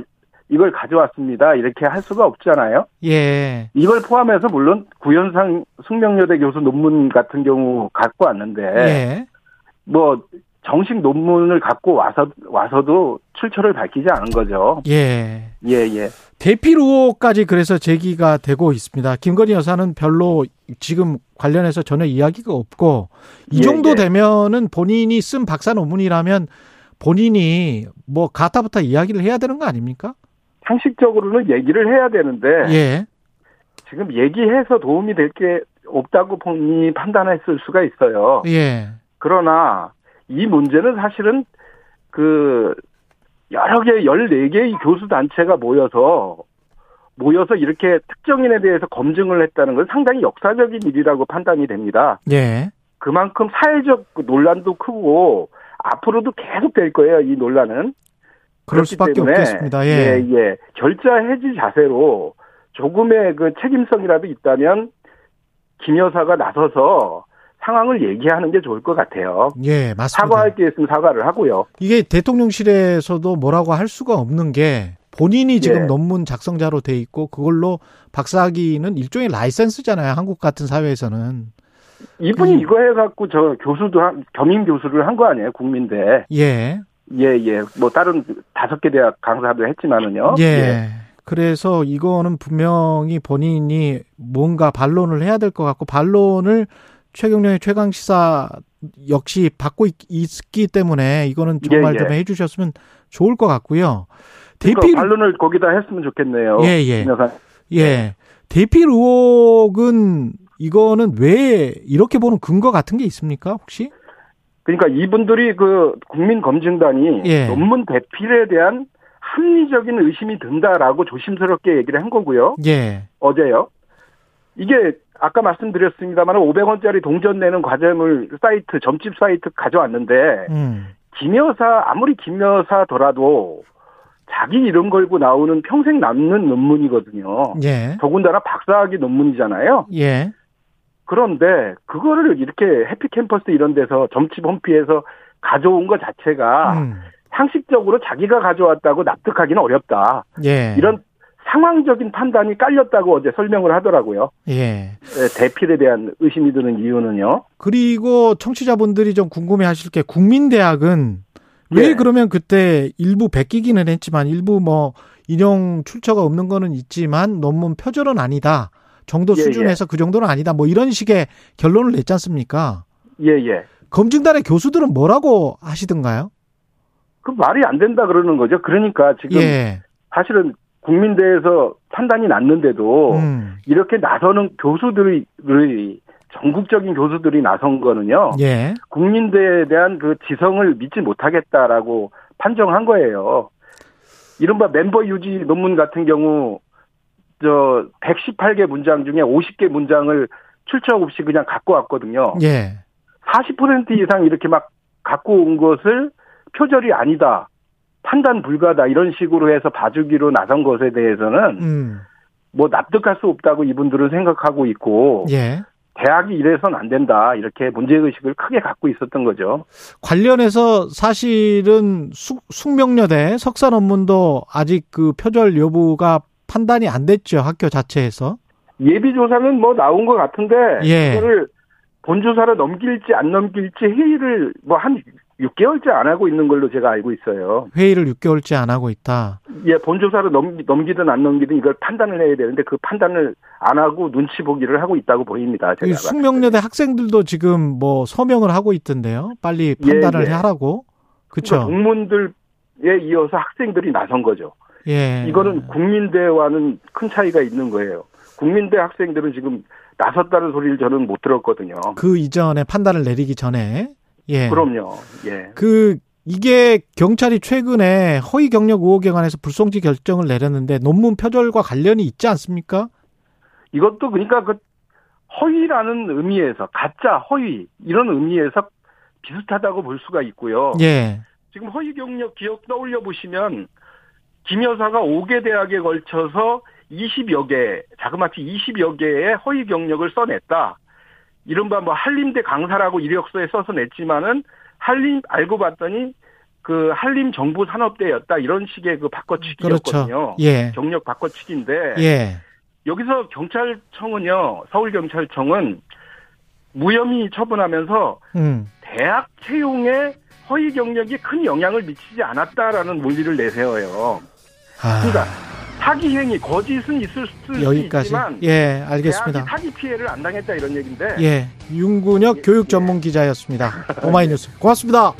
이걸 가져왔습니다. 이렇게 할 수가 없잖아요. 예. 이걸 포함해서 물론 구현상 숙명여대 교수 논문 같은 경우 갖고 왔는데 예. 뭐 정식 논문을 갖고 와서 와서도 출처를 밝히지 않은 거죠. 예. 예, 예. 대필 의혹까지 그래서 제기가 되고 있습니다. 김건희 여사는 별로 지금 관련해서 전혀 이야기가 없고 이 예, 정도 예. 되면은 본인이 쓴 박사 논문이라면 본인이 뭐 가타부터 이야기를 해야 되는 거 아닙니까? 상식적으로는 얘기를 해야 되는데 예. 지금 얘기해서 도움이 될 게 없다고 본인이 판단했을 수가 있어요. 예. 그러나 이 문제는 사실은 그 여러 개, 14개의 교수 단체가 모여서 모여서 이렇게 특정인에 대해서 검증을 했다는 건 상당히 역사적인 일이라고 판단이 됩니다. 예. 그만큼 사회적 논란도 크고 앞으로도 계속 될 거예요, 이 논란은. 그럴 수밖에 때문에, 없겠습니다. 예. 예, 예. 결자 해지 자세로 조금의 그 책임성이라도 있다면 김 여사가 나서서 상황을 얘기하는 게 좋을 것 같아요. 예, 맞습니다. 사과할 게 있으면 사과를 하고요. 이게 대통령실에서도 뭐라고 할 수가 없는 게 본인이 지금 예. 논문 작성자로 돼 있고 그걸로 박사학위는 일종의 라이센스잖아요. 한국 같은 사회에서는. 이분이 그, 이거 해갖고 저 교수도 한, 겸임 교수를 한 거 아니에요, 국민대. 예. 예, 예. 뭐 다른 다섯 개 대학 강사도 했지만은요. 예. 예. 그래서 이거는 분명히 본인이 뭔가 반론을 해야 될 것 같고 반론을 최경련의 최강 시사 역시 받고 있, 기 때문에 이거는 정말 예, 예. 좀 해주셨으면 좋을 것 같고요. 그러니까 대필 반론을 거기다 했으면 좋겠네요. 예 예. 예. 대필 의혹은 이거는 왜 이렇게 보는 근거 같은 게 있습니까 혹시? 그러니까 이분들이 그 국민검증단이 예. 논문 대필에 대한 합리적인 의심이 든다라고 조심스럽게 얘기를 한 거고요. 예. 어제요. 이게 아까 말씀드렸습니다만 500원짜리 동전 내는 과정을 사이트 점집 사이트 가져왔는데 음. 김여사 아무리 김여사더라도 자기 이름 걸고 나오는 평생 남는 논문이거든요. 예. 더군다나 박사학위 논문이잖아요. 예. 그런데 그거를 이렇게 해피캠퍼스 이런 데서 점집 홈피에서 가져온 것 자체가 음. 상식적으로 자기가 가져왔다고 납득하기는 어렵다. 예. 이런 상황적인 판단이 깔렸다고 어제 설명을 하더라고요. 예. 네, 대필에 대한 의심이 드는 이유는요. 그리고 청취자분들이 좀 궁금해 하실 게 국민대학은 왜 예. 그러면 그때 일부 베끼기는 했지만 일부 뭐 인용 출처가 없는 거는 있지만 논문 표절은 아니다. 정도 예, 수준에서 예. 그 정도는 아니다. 뭐 이런 식의 결론을 냈지 않습니까? 예, 예. 검증단의 교수들은 뭐라고 하시던가요? 그 말이 안 된다 그러는 거죠. 그러니까 지금 예. 사실은 국민대에서 판단이 났는데도 음. 이렇게 나서는 교수들이 전국적인 교수들이 나선 거는요. 예. 국민대에 대한 그 지성을 믿지 못하겠다라고 판정한 거예요. 이른바 멤버 유지 논문 같은 경우 저 118개 문장 중에 50개 문장을 출처 없이 그냥 갖고 왔거든요. 예. 40% 이상 이렇게 막 갖고 온 것을 표절이 아니다. 판단 불가다. 이런 식으로 해서 봐주기로 나선 것에 대해서는 음. 뭐 납득할 수 없다고 이분들은 생각하고 있고 예. 대학이 이래선 안 된다. 이렇게 문제의식을 크게 갖고 있었던 거죠. 관련해서 사실은 숙, 숙명여대 석사 논문도 아직 그 표절 여부가 판단이 안 됐죠. 학교 자체에서. 예비 조사는 뭐 나온 것 같은데 예. 그거를 본 조사를 넘길지 안 넘길지 회의를 뭐 한 6개월째 안 하고 있는 걸로 제가 알고 있어요. 회의를 6개월째 안 하고 있다. 예, 본조사를 넘기, 넘기든 안 넘기든 이걸 판단을 해야 되는데 그 판단을 안 하고 눈치 보기를 하고 있다고 보입니다. 제가 숙명여대 학생들도 지금 뭐 서명을 하고 있던데요. 빨리 판단을 예, 예. 하라고. 그렇죠. 그러니까 국문들에 이어서 학생들이 나선 거죠. 예. 이거는 국민대와는 큰 차이가 있는 거예요. 국민대 학생들은 지금 나섰다는 소리를 저는 못 들었거든요. 그 이전에 판단을 내리기 전에 예. 그럼요. 예. 그 이게 경찰이 최근에 허위 경력 의혹에 관해서 불송치 결정을 내렸는데 논문 표절과 관련이 있지 않습니까? 이것도 그러니까 그 허위라는 의미에서 가짜 허위 이런 의미에서 비슷하다고 볼 수가 있고요. 예. 지금 허위 경력 기억 떠올려 보시면 김 여사가 5개 대학에 걸쳐서 20여 개, 자그마치 20여 개의 허위 경력을 써냈다. 이른바 뭐 한림대 강사라고 이력서에 써서 냈지만은 한림 알고 봤더니 그 한림 정부 산업대였다 이런 식의 그 바꿔치기였거든요. 그렇죠. 예. 경력 바꿔치기인데 예. 여기서 경찰청은요 서울 경찰청은 무혐의 처분하면서 음. 대학 채용에 허위 경력이 큰 영향을 미치지 않았다라는 논리를 내세워요. 아. 그러니까 사기 행위, 거짓은 있을 수 여기까지. 있지만 예, 알겠습니다. 사기 피해를 안 당했다 이런 얘기인데. 예, 윤군혁 예, 교육 전문 기자였습니다. 오마이뉴스 고맙습니다.